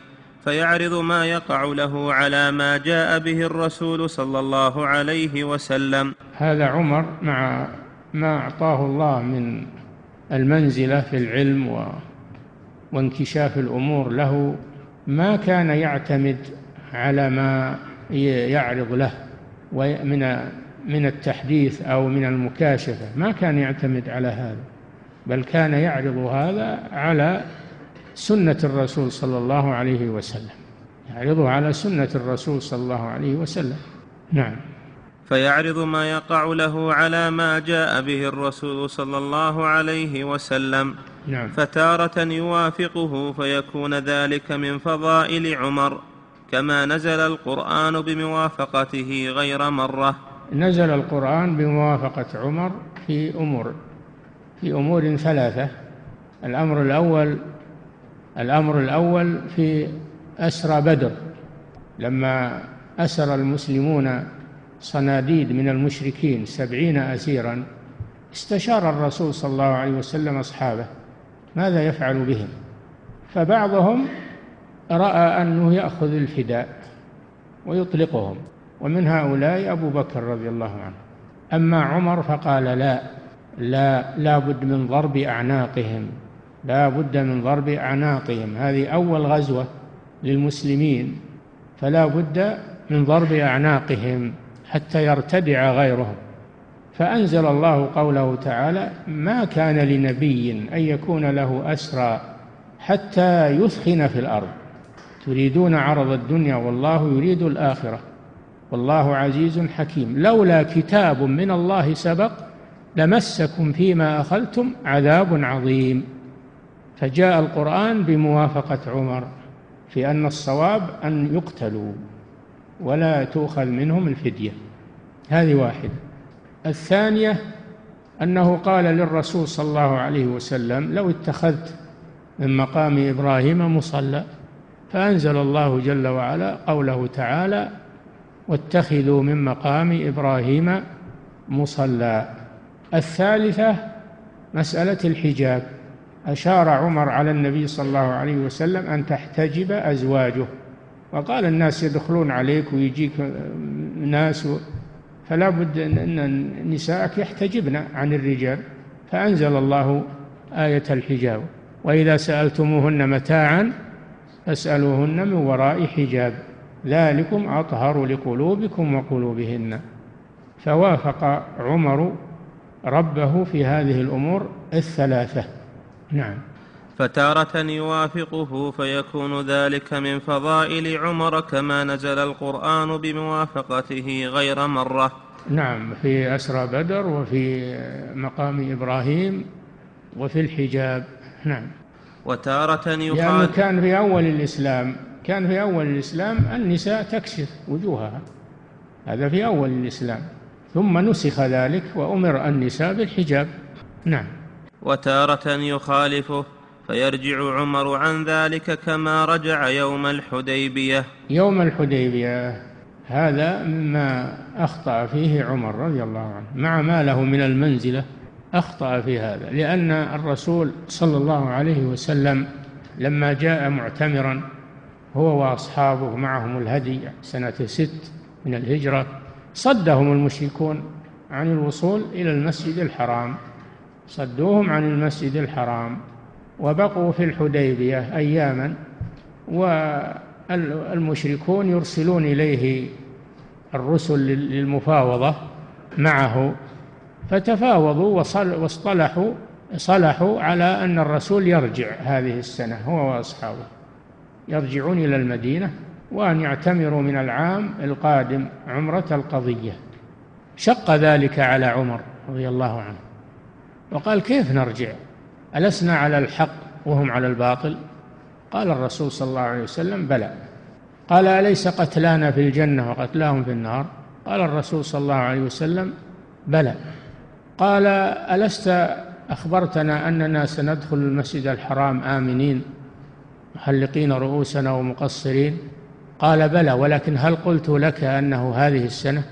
فيعرض ما يقع له على ما جاء به الرسول صلى الله عليه وسلم. هذا عمر مع ما أعطاه الله من المنزلة في العلم و وانكشاف الأمور له ما كان يعتمد على ما يعرض له من من التحديث أو من المكاشفة. ما كان يعتمد على هذا بل كان يعرض هذا على سنة الرسول صلى الله عليه وسلم. يعرضه على سنة الرسول صلى الله عليه وسلم. نعم. فيعرض ما يقع له على ما جاء به الرسول صلى الله عليه وسلم. نعم. فتارة يوافقه فيكون ذلك من فضائل عمر كما نزل القرآن بموافقته غير مرة. نزل القرآن بموافقة عمر في أمور في أمور ثلاثة. الأمر الأول الأمر الأول في أسرى بدر لما أسر المسلمون صناديد من المشركين سبعين أسيرا استشار الرسول صلى الله عليه وسلم أصحابه ماذا يفعل بهم؟ فبعضهم رأى أنه يأخذ الفداء ويطلقهم ومن هؤلاء أبو بكر رضي الله عنه. أما عمر فقال لا لا لا بد من ضرب أعناقهم. لا بد من ضرب أعناقهم. هذه أول غزوة للمسلمين فلا بد من ضرب أعناقهم حتى يرتدع غيرهم. فأنزل الله قوله تعالى ما كان لنبي أن يكون له أسرى حتى يثخن في الأرض. تريدون عرض الدنيا والله يريد الآخرة. والله عزيز حكيم. لولا كتاب من الله سبق لمسكم فيما أخذتم عذاب عظيم. فجاء القرآن بموافقة عمر في أن الصواب أن يقتلوا ولا تؤخذ منهم الفدية. هذه واحدة. الثانية أنه قال للرسول صلى الله عليه وسلم لو اتخذت من مقام إبراهيم مصلى فأنزل الله جل وعلا قوله تعالى واتخذوا من مقام إبراهيم مصلى الثالثة مسألة الحجاب. أشار عمر على النبي صلى الله عليه وسلم أن تحتجب أزواجه. وقال الناس يدخلون عليك ويجيك ناس فلا بد أن نساءك يحتجبن عن الرجال. فأنزل الله آية الحجاب. وإذا سألتموهن متاعا فاسألوهن من وراء حجاب. ذلكم أطهر لقلوبكم وقلوبهن. فوافق عمر ربه في هذه الأمور الثلاثة. نعم. فتارة يوافقه فيكون ذلك من فضائل عمر كما نزل القرآن بموافقته غير مرة. نعم في أسرى بدر وفي مقام إبراهيم وفي الحجاب. نعم. وتارة يخالف يعني كان في أول الإسلام كان في أول الإسلام النساء تكشف وجوهها. هذا في أول الإسلام. ثم نسخ ذلك وأمر النساء بالحجاب. نعم. وتارة يخالفه فيرجع عمر عن ذلك كما رجع يوم الحديبية. يوم الحديبية هذا مما أخطأ فيه عمر رضي الله عنه مع ما له من المنزلة أخطأ في هذا لأن الرسول صلى الله عليه وسلم لما جاء معتمرا هو وأصحابه معهم الهدي سنة ست من الهجرة صدهم المشركون عن الوصول إلى المسجد الحرام. صدوهم عن المسجد الحرام وبقوا في الحديبية أياما والمشركون يرسلون إليه الرسل للمفاوضة معه فتفاوضوا واصطلحوا صلحوا على أن الرسول يرجع هذه السنة هو وأصحابه. يرجعون إلى المدينة وأن يعتمروا من العام القادم عمرة القضية. شق ذلك على عمر رضي الله عنه. وقال كيف نرجع؟ ألسنا على الحق وهم على الباطل؟ قال الرسول صلى الله عليه وسلم بلى. قال أليس قتلانا في الجنة وقتلاهم في النار؟ قال الرسول صلى الله عليه وسلم بلى. قال ألست أخبرتنا أننا سندخل المسجد الحرام آمنين محلقين رؤوسنا ومقصرين؟ قال بلى ولكن هل قلت لك أنه هذه السنة؟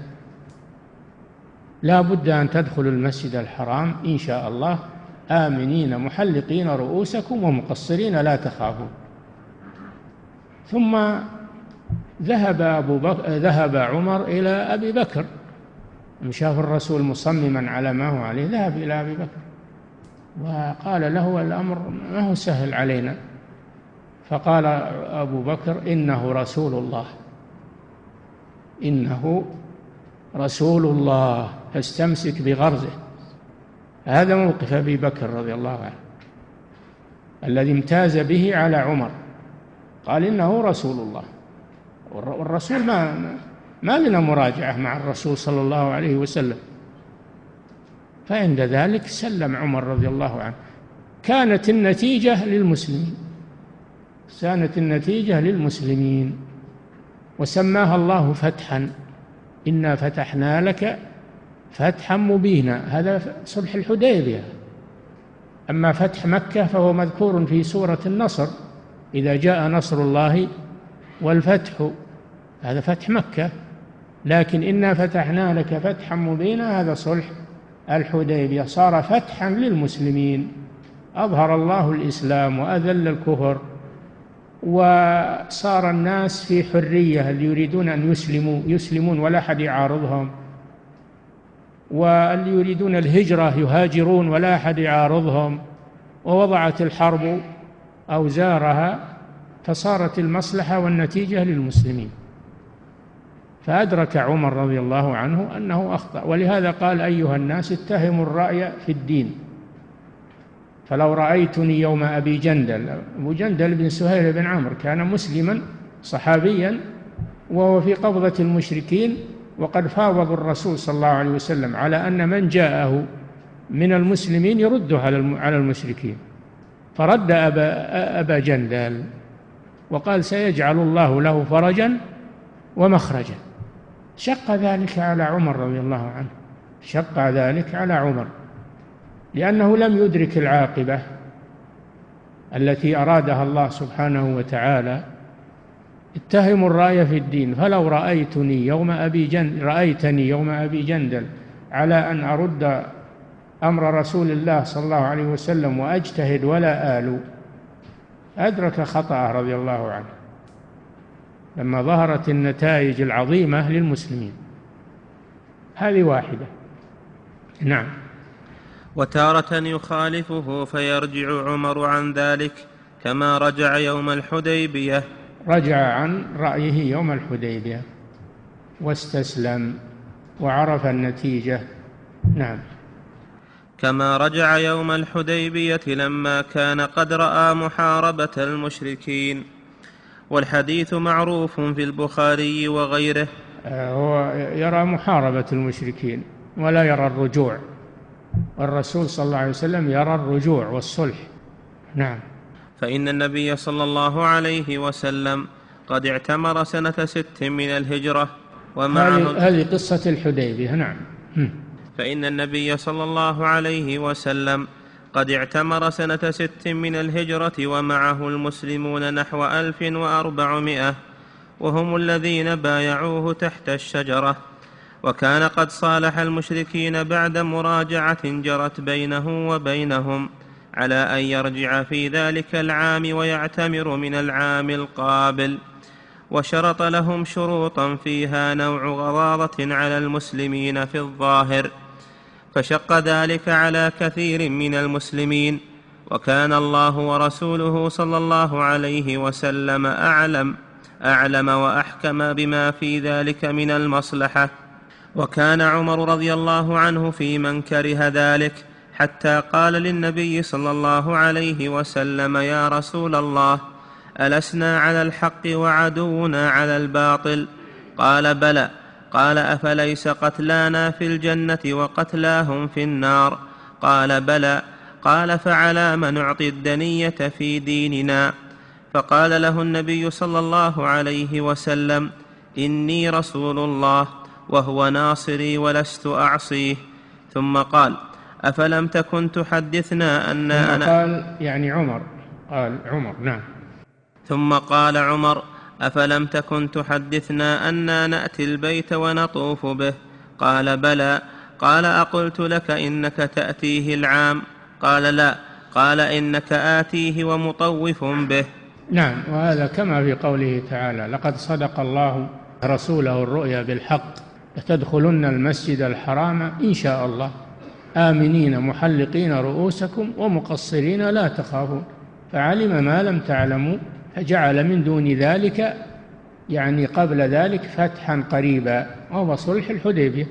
لا بد أن تدخلوا المسجد الحرام إن شاء الله آمنين محلقين رؤوسكم ومقصرين لا تخافون ثم ذهب أبو بكر ذهب عمر إلى أبي بكر. شاف الرسول مصمما على ما هو عليه ذهب إلى أبي بكر. وقال له الأمر ما هو سهل علينا. فقال أبو بكر إنه رسول الله. إنه رسول الله. فاستمسك بغرزه. هذا موقف أبي بكر رضي الله عنه الذي امتاز به على عمر. قال إنه رسول الله. والرسول ما ما لنا مراجعة مع الرسول صلى الله عليه وسلم. فعند ذلك سلم عمر رضي الله عنه. كانت النتيجة للمسلمين. كانت النتيجة للمسلمين. وسماها الله فتحا. إنا فتحنا لك فتحا مبينا هذا صلح الحديبية. أما فتح مكة فهو مذكور في سورة النصر. إذا جاء نصر الله والفتح هذا فتح مكة. لكن إنا فتحنا لك فتحا مبينا هذا صلح الحديبية. صار فتحا للمسلمين. أظهر الله الإسلام وأذل الكفر. وصار الناس في حرية اللي يريدون أن يسلموا؟ يسلمون ولا أحد يعارضهم. واللي يريدون الهجرة يهاجرون ولا أحد يعارضهم. ووضعت الحرب أوزارها فصارت المصلحة والنتيجة للمسلمين. فأدرك عمر رضي الله عنه أنه أخطأ. ولهذا قال أيها الناس اتهموا الرأي في الدين. فلو رأيتني يوم أبي جندل أبو جندل بن سهيل بن عمرو كان مسلما صحابيا وهو في قبضة المشركين وقد فاوض الرسول صلى الله عليه وسلم على أن من جاءه من المسلمين يرده على المشركين. فرد أبا, أبا جندل وقال سيجعل الله له فرجا ومخرجا. شق ذلك على عمر رضي الله عنه. شق ذلك على عمر. لأنه لم يدرك العاقبة التي أرادها الله سبحانه وتعالى اتهموا الرأي في الدين. فلو رأيتني يوم أبي جندل رأيتني يوم أبي جندل على أن أرد أمر رسول الله صلى الله عليه وسلم وأجتهد ولا آل أدرك خطأه رضي الله عنه. لما ظهرت النتائج العظيمة للمسلمين. هذه واحدة. نعم. وتارة يخالفه فيرجع عمر عن ذلك كما رجع يوم الحديبية. رجع عن رأيه يوم الحديبية واستسلم وعرف النتيجة. نعم. كما رجع يوم الحديبية لما كان قد رأى محاربة المشركين. والحديث معروف في البخاري وغيره. آه، هو يرى محاربة المشركين ولا يرى الرجوع. والرسول صلى الله عليه وسلم يرى الرجوع والصلح. نعم. فإن النبي صلى الله عليه وسلم قد اعتمر سنة ست من الهجرة ومعه هذه قصة الحديبية نعم. فإن النبي صلى الله عليه وسلم قد اعتمر سنة ست من الهجرة ومعه المسلمون نحو ألف وأربعمائة وهم الذين بايعوه تحت الشجرة. وكان قد صالح المشركين بعد مراجعة جرت بينه وبينهم. على أن يرجع في ذلك العام ويعتمر من العام القابل. وشرط لهم شروطا فيها نوع غضاضة على المسلمين في الظاهر. فشق ذلك على كثير من المسلمين. وكان الله ورسوله صلى الله عليه وسلم أعلم أعلم وأحكم بما في ذلك من المصلحة. وكان عمر رضي الله عنه في من كره ذلك. حتى قال للنبي صلى الله عليه وسلم يا رسول الله ألسنا على الحق وعدونا على الباطل؟ قال بلى. قال أفليس قتلانا في الجنة وقتلاهم في النار؟ قال بلى. قال فعلام نعطي الدنية في ديننا؟ فقال له النبي صلى الله عليه وسلم إني رسول الله وهو ناصري ولست أعصيه. ثم قال أفلم تكن تحدثنا أن أنا قال يعني عمر. قال عمر نعم. ثم قال عمر أفلم تكن تحدثنا أنا نأتي البيت ونطوف به؟ قال بلى. قال أقلت لك إنك تأتيه العام؟ قال لا. قال إنك آتيه ومطوف به. نعم وهذا كما في قوله تعالى لقد صدق الله رسوله الرؤيا بالحق لتدخلن المسجد الحرام إن شاء الله. آمنين محلقين رؤوسكم ومقصرين لا تخافون. فعلم ما لم تعلموا فجعل من دون ذلك يعني قبل ذلك فتحا قريبا وهو صلح الحديبية.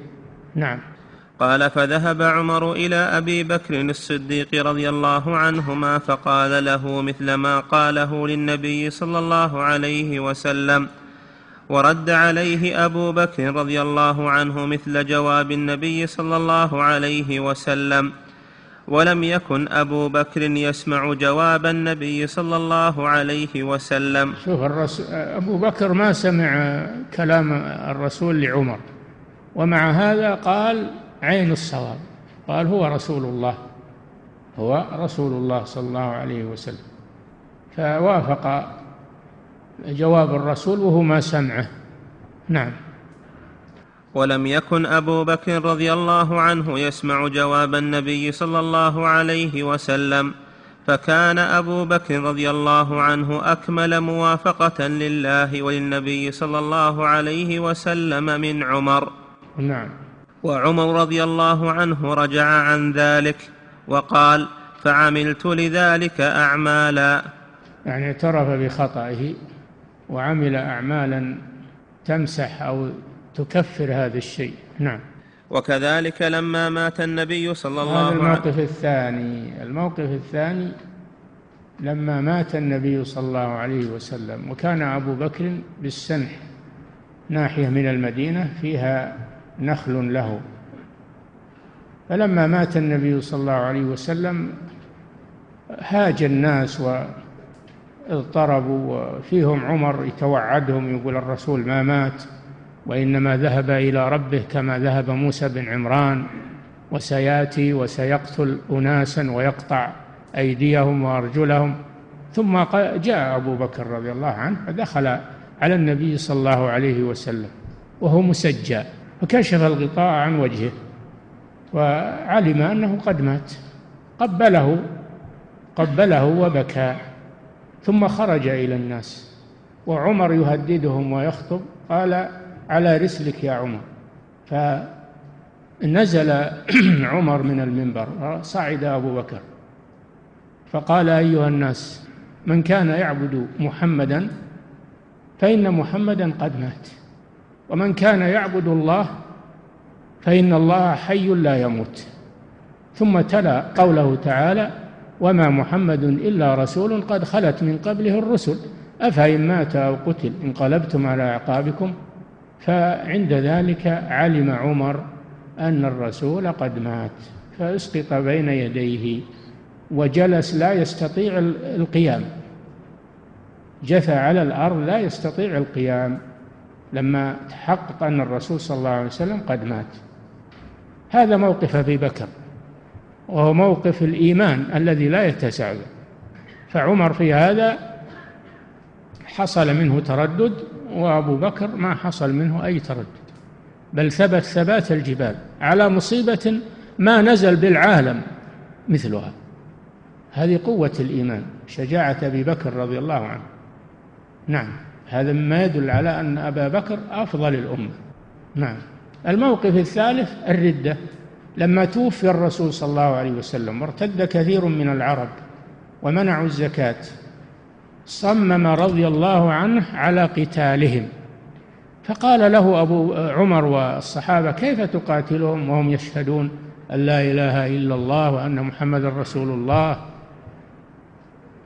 نعم. قال فذهب عمر إلى أبي بكر الصديق رضي الله عنهما فقال له مثل ما قاله للنبي صلى الله عليه وسلم ورد عليه أبو بكر رضي الله عنه مثل جواب النبي صلى الله عليه وسلم. ولم يكن أبو بكر يسمع جواب النبي صلى الله عليه وسلم. شوف الرسول أبو بكر ما سمع كلام الرسول لعمر. ومع هذا قال عين الصواب. قال هو رسول الله. هو رسول الله صلى الله عليه وسلم. فوافق جواب الرسول وهو ما سمعه. نعم. ولم يكن أبو بكر رضي الله عنه يسمع جواب النبي صلى الله عليه وسلم فكان أبو بكر رضي الله عنه أكمل موافقة لله وللنبي صلى الله عليه وسلم من عمر. نعم. وعمر رضي الله عنه رجع عن ذلك وقال فعملت لذلك أعمالا. يعني اعترف بخطئه. وعمل اعمالا تمسح أو تكفر هذا الشيء. نعم. وكذلك لما مات النبي صلى الله عليه وسلم هذا الموقف الثاني. الموقف الثاني لما مات النبي صلى الله عليه وسلم وكان أبو بكر بالسنح ناحية من المدينة فيها نخل له. فلما مات النبي صلى الله عليه وسلم هاج الناس واضطربوا وفيهم عمر يتوعدهم يقول الرسول ما مات وإنما ذهب إلى ربه كما ذهب موسى بن عمران وسياتي وسيقتل أناسا ويقطع أيديهم وأرجلهم. ثم جاء أبو بكر رضي الله عنه فدخل على النبي صلى الله عليه وسلم وهو مسجى فكشف الغطاء عن وجهه وعلم أنه قد مات قبله قبله وبكى. ثم خرج إلى الناس. وعمر يهددهم ويخطب قال على رسلك يا عمر. فنزل عمر من المنبر صعد أبو بكر. فقال أيها الناس من كان يعبد محمدا فإن محمدا قد مات. ومن كان يعبد الله فإن الله حي لا يموت. ثم تلا قوله تعالى وما محمد إلا رسول قد خلت من قبله الرسل. أفإن مات أو قتل انقلبتم على أعقابكم فعند ذلك علم عمر أن الرسول قد مات فأسقط بين يديه وجلس لا يستطيع القيام. جثى على الأرض لا يستطيع القيام لما تحقق أن الرسول صلى الله عليه وسلم قد مات. هذا موقف أبي بكر. وهو موقف الإيمان الذي لا يتزعزع فعمر في هذا حصل منه تردد وأبو بكر ما حصل منه أي تردد. بل ثبت ثبات الجبال على مصيبة ما نزل بالعالم مثلها. هذه قوة الإيمان شجاعة أبي بكر رضي الله عنه. نعم هذا مما يدل على أن أبا بكر أفضل الأمة. نعم الموقف الثالث الردة. لما توفي الرسول صلى الله عليه وسلم وارتد كثير من العرب ومنعوا الزكاة صمم رضي الله عنه على قتالهم. فقال له أبو عمر والصحابة كيف تقاتلهم وهم يشهدون أن لا إله إلا الله وأن محمد رسول الله؟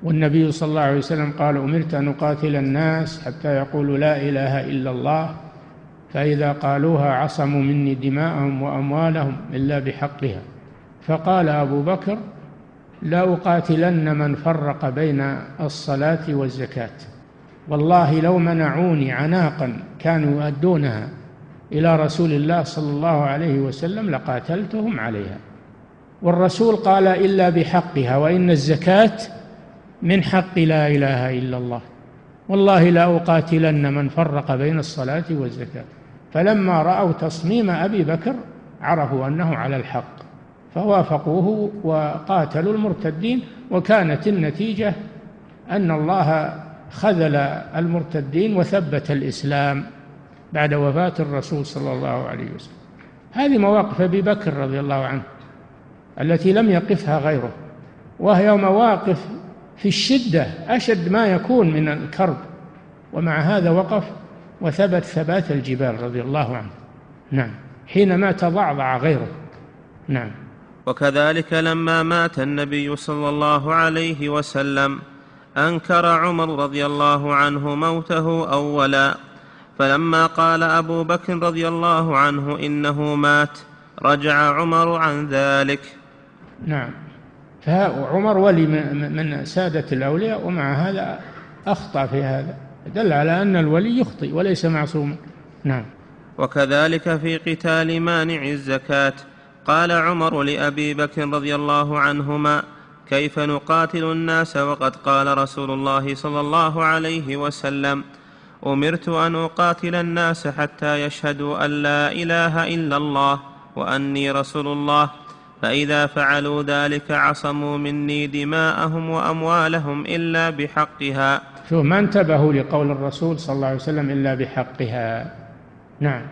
والنبي صلى الله عليه وسلم قال أمرت أن أقاتل الناس حتى يقولوا لا إله إلا الله فإذا قالوها عصموا مني دماءهم وأموالهم إلا بحقها. فقال أبو بكر لا أقاتلن من فرق بين الصلاة والزكاة. والله لو منعوني عناقا كانوا يؤدونها إلى رسول الله صلى الله عليه وسلم لقاتلتهم عليها. والرسول قال إلا بحقها وإن الزكاة من حق لا إله إلا الله. والله لا أقاتلن من فرق بين الصلاة والزكاة. فلما رأوا تصميم أبي بكر عرفوا أنه على الحق فوافقوه وقاتلوا المرتدين وكانت النتيجة أن الله خذل المرتدين وثبت الإسلام بعد وفاة الرسول صلى الله عليه وسلم. هذه مواقف أبي بكر رضي الله عنه التي لم يقفها غيره وهي مواقف في الشدة أشد ما يكون من الكرب ومع هذا وقف وثبت ثبات الجبال رضي الله عنه. نعم. حينما تضعضع غيره. نعم. وكذلك لما مات النبي صلى الله عليه وسلم أنكر عمر رضي الله عنه موته أولا. فلما قال أبو بكر رضي الله عنه إنه مات رجع عمر عن ذلك. نعم. فعمر ولي من سادة الأولياء ومع هذا أخطأ في هذا. دل على أن الولي يخطئ وليس معصوما نعم. وكذلك في قتال مانع الزكاة قال عمر لأبي بكر رضي الله عنهما كيف نقاتل الناس وقد قال رسول الله صلى الله عليه وسلم أمرت أن أقاتل الناس حتى يشهدوا أن لا إله إلا الله وأني رسول الله فإذا فعلوا ذلك عصموا مني دماءهم وأموالهم إلا بحقها شوف ما انتبهوا لقول الرسول صلى الله عليه وسلم إلا بحقها. نعم.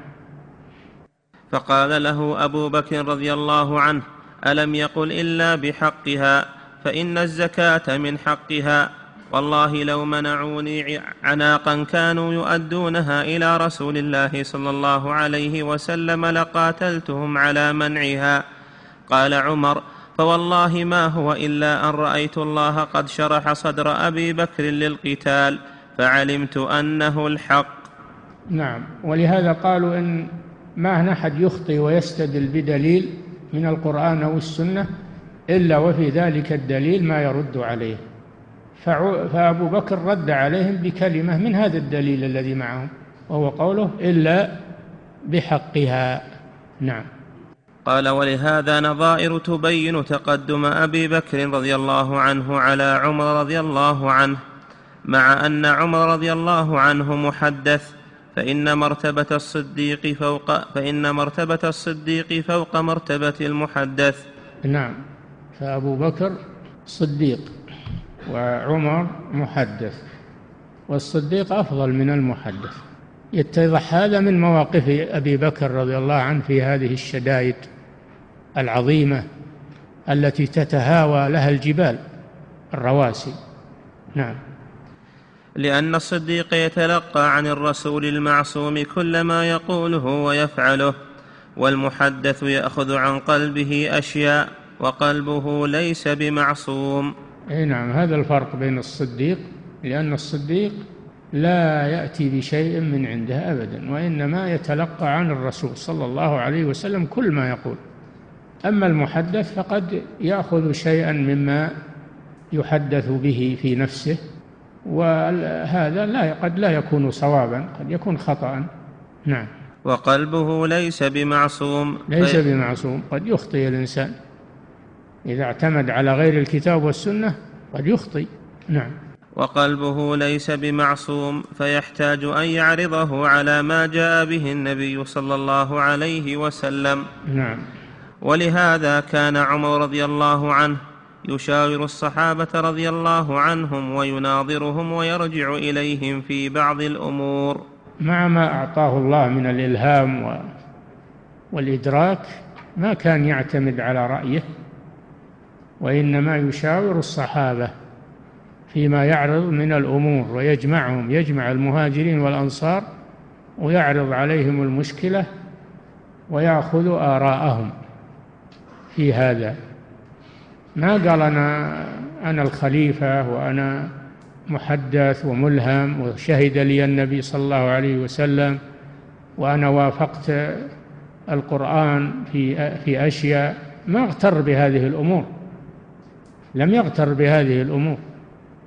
فقال له أبو بكر رضي الله عنه ألم يقل إلا بحقها؟ فإن الزكاة من حقها. والله لو منعوني عناقا كانوا يؤدونها إلى رسول الله صلى الله عليه وسلم لقاتلتهم على منعها. قال عمر فوالله ما هو إلا أن رأيت الله قد شرح صدر أبي بكر للقتال فعلمت أنه الحق. نعم ولهذا قالوا إن ما أحد يخطي ويستدل بدليل من القرآن أو السنة إلا وفي ذلك الدليل ما يرد عليه. فأبو بكر رد عليهم بكلمة من هذا الدليل الذي معهم وهو قوله إلا بحقها. نعم. قال ولهذا نظائر تبين تقدم أبي بكر رضي الله عنه على عمر رضي الله عنه مع أن عمر رضي الله عنه محدث فإن مرتبة الصديق فوق فإن مرتبة الصديق فوق مرتبة المحدث. نعم. فأبو بكر صديق وعمر محدث والصديق أفضل من المحدث. يتضح هذا من مواقف أبي بكر رضي الله عنه في هذه الشدائد. العظيمة التي تتهاوى لها الجبال الرواسي. نعم. لأن الصديق يتلقى عن الرسول المعصوم كل ما يقوله ويفعله والمحدث يأخذ عن قلبه أشياء وقلبه ليس بمعصوم. أي نعم هذا الفرق بين الصديق لأن الصديق لا يأتي بشيء من عنده ابدا وإنما يتلقى عن الرسول صلى الله عليه وسلم كل ما يقول. أما المحدث فقد يأخذ شيئا مما يحدث به في نفسه وهذا لا قد لا يكون صوابا قد يكون خطأ نعم. وقلبه ليس بمعصوم. ليس بمعصوم قد يخطئ الإنسان. إذا اعتمد على غير الكتاب والسنة قد يخطئ. نعم. وقلبه ليس بمعصوم فيحتاج أن يعرضه على ما جاء به النبي صلى الله عليه وسلم. نعم. ولهذا كان عمر رضي الله عنه يشاور الصحابة رضي الله عنهم ويناظرهم ويرجع إليهم في بعض الأمور مع ما أعطاه الله من الإلهام. والإدراك ما كان يعتمد على رأيه وإنما يشاور الصحابة فيما يعرض من الأمور ويجمعهم يجمع المهاجرين والأنصار ويعرض عليهم المشكلة ويأخذ آراءهم في هذا. ما قال أنا أنا الخليفة وأنا محدث وملهم وشهد لي النبي صلى الله عليه وسلم وأنا وافقت القرآن في في أشياء ما اغتر بهذه الأمور. لم يغتر بهذه الأمور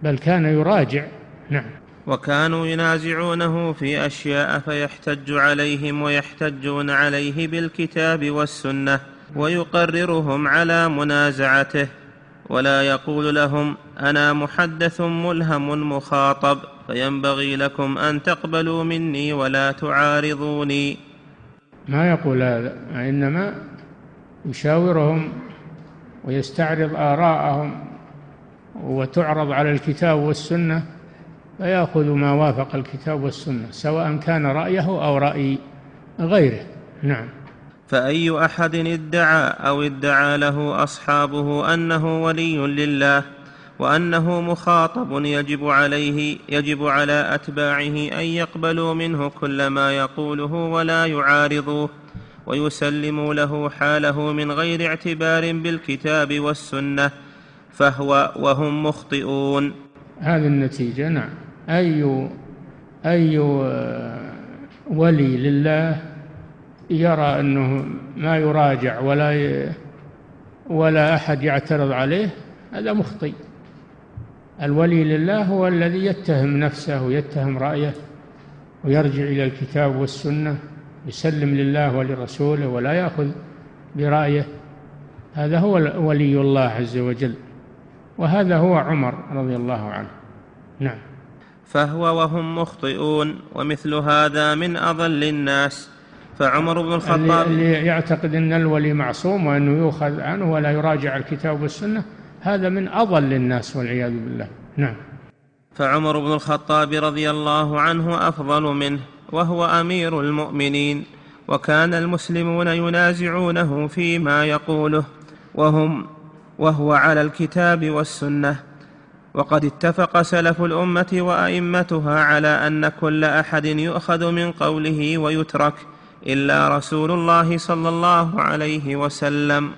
بل كان يراجع. نعم. وكانوا ينازعونه في أشياء فيحتج عليهم ويحتجون عليه بالكتاب والسنة. ويقررهم على منازعته ولا يقول لهم أنا محدث ملهم مخاطب فينبغي لكم أن تقبلوا مني ولا تعارضوني. ما يقول هذا؟ انما يشاورهم ويستعرض آراءهم وتعرض على الكتاب والسنة فيأخذ ما وافق الكتاب والسنة سواء كان رأيه أو رأي غيره. نعم. فأي أحد ادعى أو ادعى له أصحابه أنه ولي لله وأنه مخاطب يجب عليه يجب على أتباعه أن يقبلوا منه كل ما يقوله ولا يعارضوه ويسلموا له حاله من غير اعتبار بالكتاب والسنة فهو وهم مخطئون. هذه النتيجة نعم. أي أي ولي لله يرى أنه ما يراجع ولا ولا أحد يعترض عليه هذا مخطئ. الولي لله هو الذي يتهم نفسه ويتهم رأيه ويرجع إلى الكتاب والسنة يسلم لله ولرسوله ولا يأخذ برأيه. هذا هو ولي الله عز وجل وهذا هو عمر رضي الله عنه. نعم. فهو وهم مخطئون ومثل هذا من أضل الناس. فعمر بن الخطاب اللي يعتقد إن الولي معصوم وأنه يؤخذ عنه ولا يراجع الكتاب والسنة هذا من أضل الناس والعياذ بالله. نعم. فعمر بن الخطاب رضي الله عنه أفضل منه وهو أمير المؤمنين وكان المسلمون ينازعونه فيما يقوله وهم وهو على الكتاب والسنة. وقد اتفق سلف الأمة وأئمتها على أن كل أحد يؤخذ من قوله ويترك. إلا رسول الله صلى الله عليه وسلم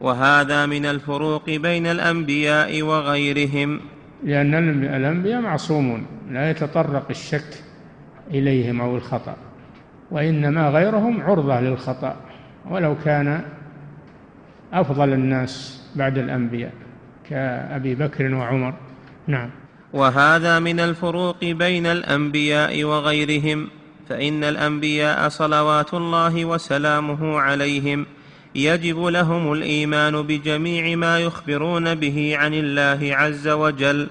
وهذا من الفروق بين الأنبياء وغيرهم. لأن الأنبياء معصومون لا يتطرق الشك إليهم أو الخطأ وإنما غيرهم عرضة للخطأ ولو كان أفضل الناس بعد الأنبياء كأبي بكر وعمر. نعم. وهذا من الفروق بين الأنبياء وغيرهم. فإن الأنبياء صلوات الله وسلامه عليهم يجب لهم الإيمان بجميع ما يخبرون به عن الله عز وجل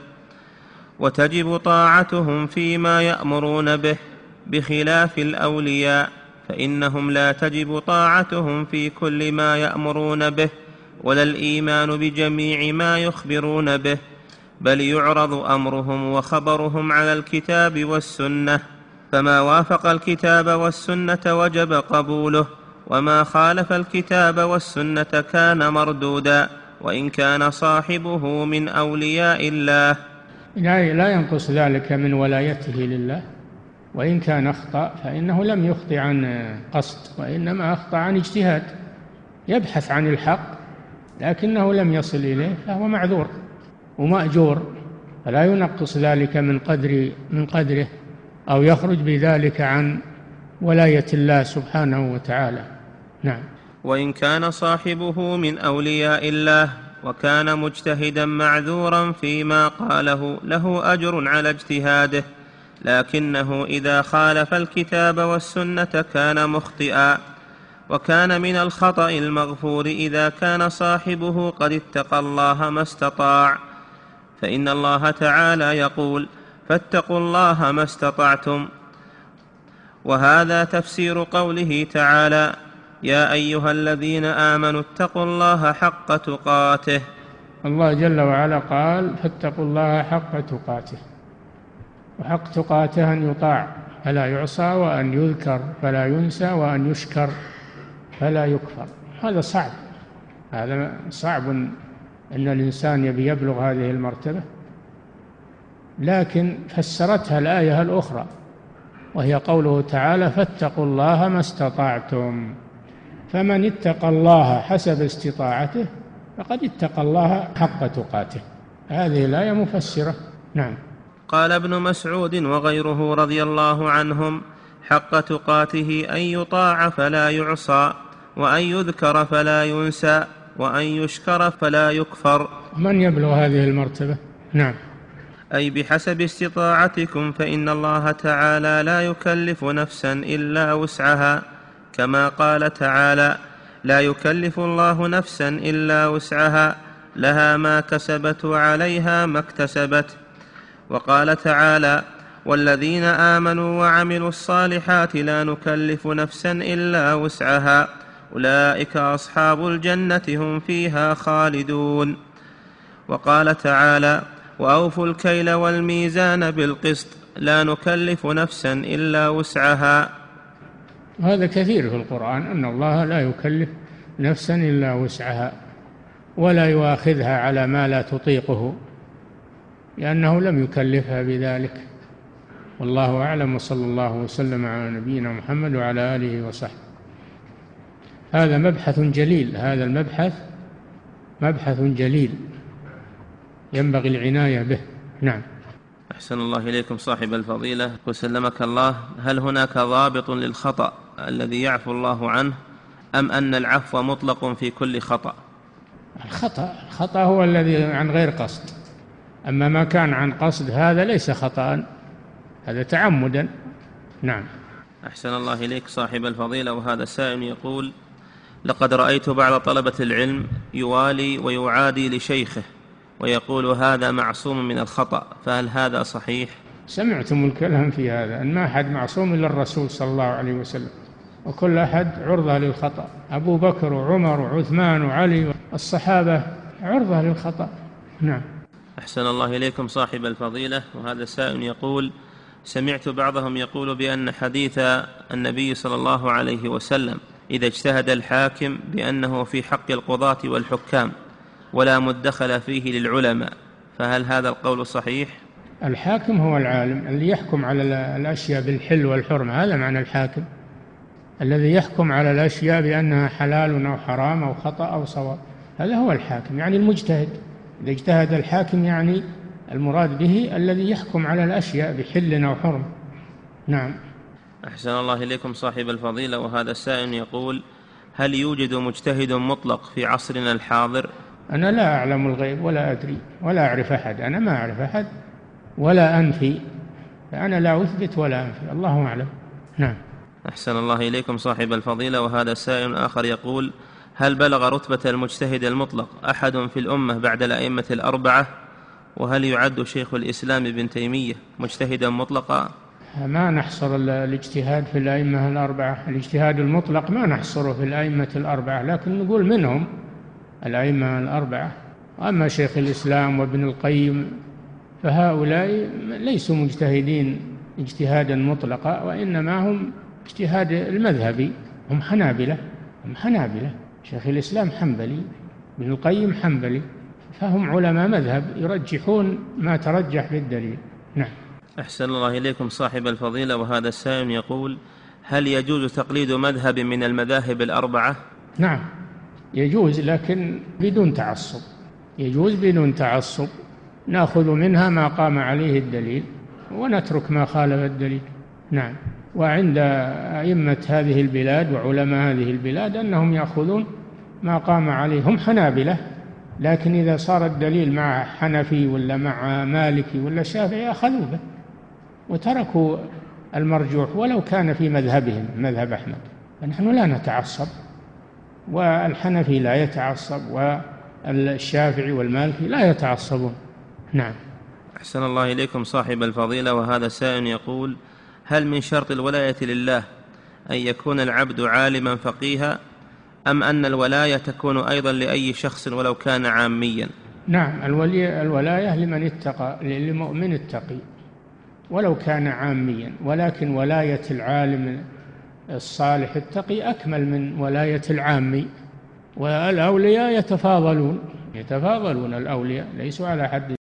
وتجب طاعتهم فيما يأمرون به بخلاف الأولياء فإنهم لا تجب طاعتهم في كل ما يأمرون به ولا الإيمان بجميع ما يخبرون به بل يعرض أمرهم وخبرهم على الكتاب والسنة. فما وافق الكتاب والسنة وجب قبوله وما خالف الكتاب والسنة كان مردودا وإن كان صاحبه من أولياء الله. لا ينقص ذلك من ولايته لله. وإن كان أخطأ فإنه لم يخطئ عن قصد وإنما أخطأ عن اجتهاد. يبحث عن الحق لكنه لم يصل إليه فهو معذور ومأجور فلا ينقص ذلك من قدر من قدره. أو يخرج بذلك عن ولاية الله سبحانه وتعالى. نعم. وإن كان صاحبه من أولياء الله وكان مجتهدا معذورا فيما قاله له أجر على اجتهاده لكنه إذا خالف الكتاب والسنة كان مخطئا وكان من الخطأ المغفور إذا كان صاحبه قد اتقى الله ما استطاع. فإن الله تعالى يقول فاتقوا الله ما استطعتم. وهذا تفسير قوله تعالى يا أيها الذين آمنوا اتقوا الله حق تقاته. الله جل وعلا قال فاتقوا الله حق تقاته. وحق تقاته أن يطاع فلا يعصى وأن يذكر فلا ينسى وأن يشكر فلا يكفر. هذا صعب. هذا صعب إن الإنسان يبي يبلغ هذه المرتبة. لكن فسرتها الآية الأخرى وهي قوله تعالى فاتقوا الله ما استطعتم فمن اتقى الله حسب استطاعته فقد اتقى الله حق تقاته. هذه الآية مفسرة. نعم. قال ابن مسعود وغيره رضي الله عنهم حق تقاته أن يطاع فلا يعصى وأن يذكر فلا ينسى وأن يشكر فلا يكفر. من يبلغ هذه المرتبة؟ نعم. أي بحسب استطاعتكم فإن الله تعالى لا يكلف نفسا إلا وسعها. كما قال تعالى لا يكلف الله نفسا إلا وسعها لها ما كسبت وعليها ما اكتسبت. وقال تعالى والذين آمنوا وعملوا الصالحات لا نكلف نفسا إلا وسعها أولئك أصحاب الجنة هم فيها خالدون. وقال تعالى وأوفوا الكيل والميزان بالقسط لا نكلف نفسا إلا وسعها. هذا كثير في القرآن أن الله لا يكلف نفسا إلا وسعها ولا يؤاخذها على ما لا تطيقه لأنه لم يكلفها بذلك. والله أعلم وصلى الله وسلم على نبينا محمد وعلى آله وصحبه. هذا مبحث جليل هذا المبحث مبحث جليل. ينبغي العناية به. نعم. أحسن الله إليكم صاحب الفضيلة. وسلمك الله. هل هناك ضابط للخطأ الذي يعفو الله عنه أم أن العفو مطلق في كل خطأ؟ الخطأ الخطأ هو الذي عن غير قصد. أما ما كان عن قصد هذا ليس خطأ. هذا تعمدا. نعم. أحسن الله إليك صاحب الفضيلة. وهذا سائل يقول لقد رأيت بعض طلبة العلم يوالي ويعادي لشيخه. ويقول هذا معصوم من الخطأ فهل هذا صحيح؟ سمعتم الكلام في هذا أن ما أحد معصوم إلا الرسول صلى الله عليه وسلم وكل أحد عرضة للخطأ. أبو بكر وعمر وعثمان وعلي الصحابة عرضة للخطأ. نعم. أحسن الله إليكم صاحب الفضيلة. وهذا سائل يقول سمعت بعضهم يقول بأن حديث النبي صلى الله عليه وسلم إذا اجتهد الحاكم بأنه في حق القضاة والحكام. ولا مدخل فيه للعلماء فهل هذا القول صحيح؟ الحاكم هو العالم اللي يحكم على الأشياء بالحل والحرمة هذا معنى الحاكم. الذي يحكم على الأشياء بأنها حلال أو حرام أو خطأ أو صواب هذا هو الحاكم يعني المجتهد. إذا اجتهد الحاكم يعني المراد به الذي يحكم على الأشياء بحل أو حرم. نعم. أحسن الله إليكم صاحب الفضيلة وهذا السائل يقول هل يوجد مجتهد مطلق في عصرنا الحاضر؟ أنا لا أعلم الغيب ولا أدري ولا أعرف أحد أنا ما أعرف أحد ولا أنفي فأنا لا أثبت ولا أنفي الله أعلم. نعم. أحسن الله إليكم صاحب الفضيلة وهذا سائل آخر يقول هل بلغ رتبة المجتهد المطلق أحد في الأمة بعد الأئمة الأربعة؟ وهل يعد شيخ الإسلام ابن تيمية مجتهدا مطلقا؟ ما نحصر الاجتهاد في الأئمة الأربعة الاجتهاد المطلق ما نحصره في الأئمة الأربعة لكن نقول منهم الأئمة الأربعة. أما شيخ الإسلام وابن القيم فهؤلاء ليسوا مجتهدين اجتهادا مطلقا وإنما هم اجتهاد المذهبي. هم حنابلة هم حنابلة. شيخ الإسلام حنبلي ابن القيم حنبلي. فهم علماء مذهب يرجحون ما ترجح بالدليل. نعم. أحسن الله إليكم صاحب الفضيلة وهذا السائل يقول هل يجوز تقليد مذهب من المذاهب الأربعة؟ نعم. يجوز لكن بدون تعصب. يجوز بدون تعصب. نأخذ منها ما قام عليه الدليل ونترك ما خالف الدليل. نعم. وعند أئمة هذه البلاد وعلماء هذه البلاد أنهم يأخذون ما قام عليه. هم حنابلة لكن إذا صار الدليل مع حنفي ولا مع مالكي ولا شافعي أخذوا به وتركوا المرجوح ولو كان في مذهبهم مذهب أحمد. فنحن لا نتعصب. والحنفي لا يتعصب والشافعي والمالكي لا يتعصبون. نعم. أحسن الله إليكم صاحب الفضيلة وهذا سائل يقول هل من شرط الولاية لله أن يكون العبد عالما فقيها أم أن الولاية تكون أيضا لأي شخص ولو كان عاميا؟ نعم الولي الولاية لمن اتقى للمؤمن التقي ولو كان عاميا ولكن ولاية العالم الصالح التقي أكمل من ولاية العامي والأولياء يتفاضلون يتفاضلون الأولياء ليسوا على حد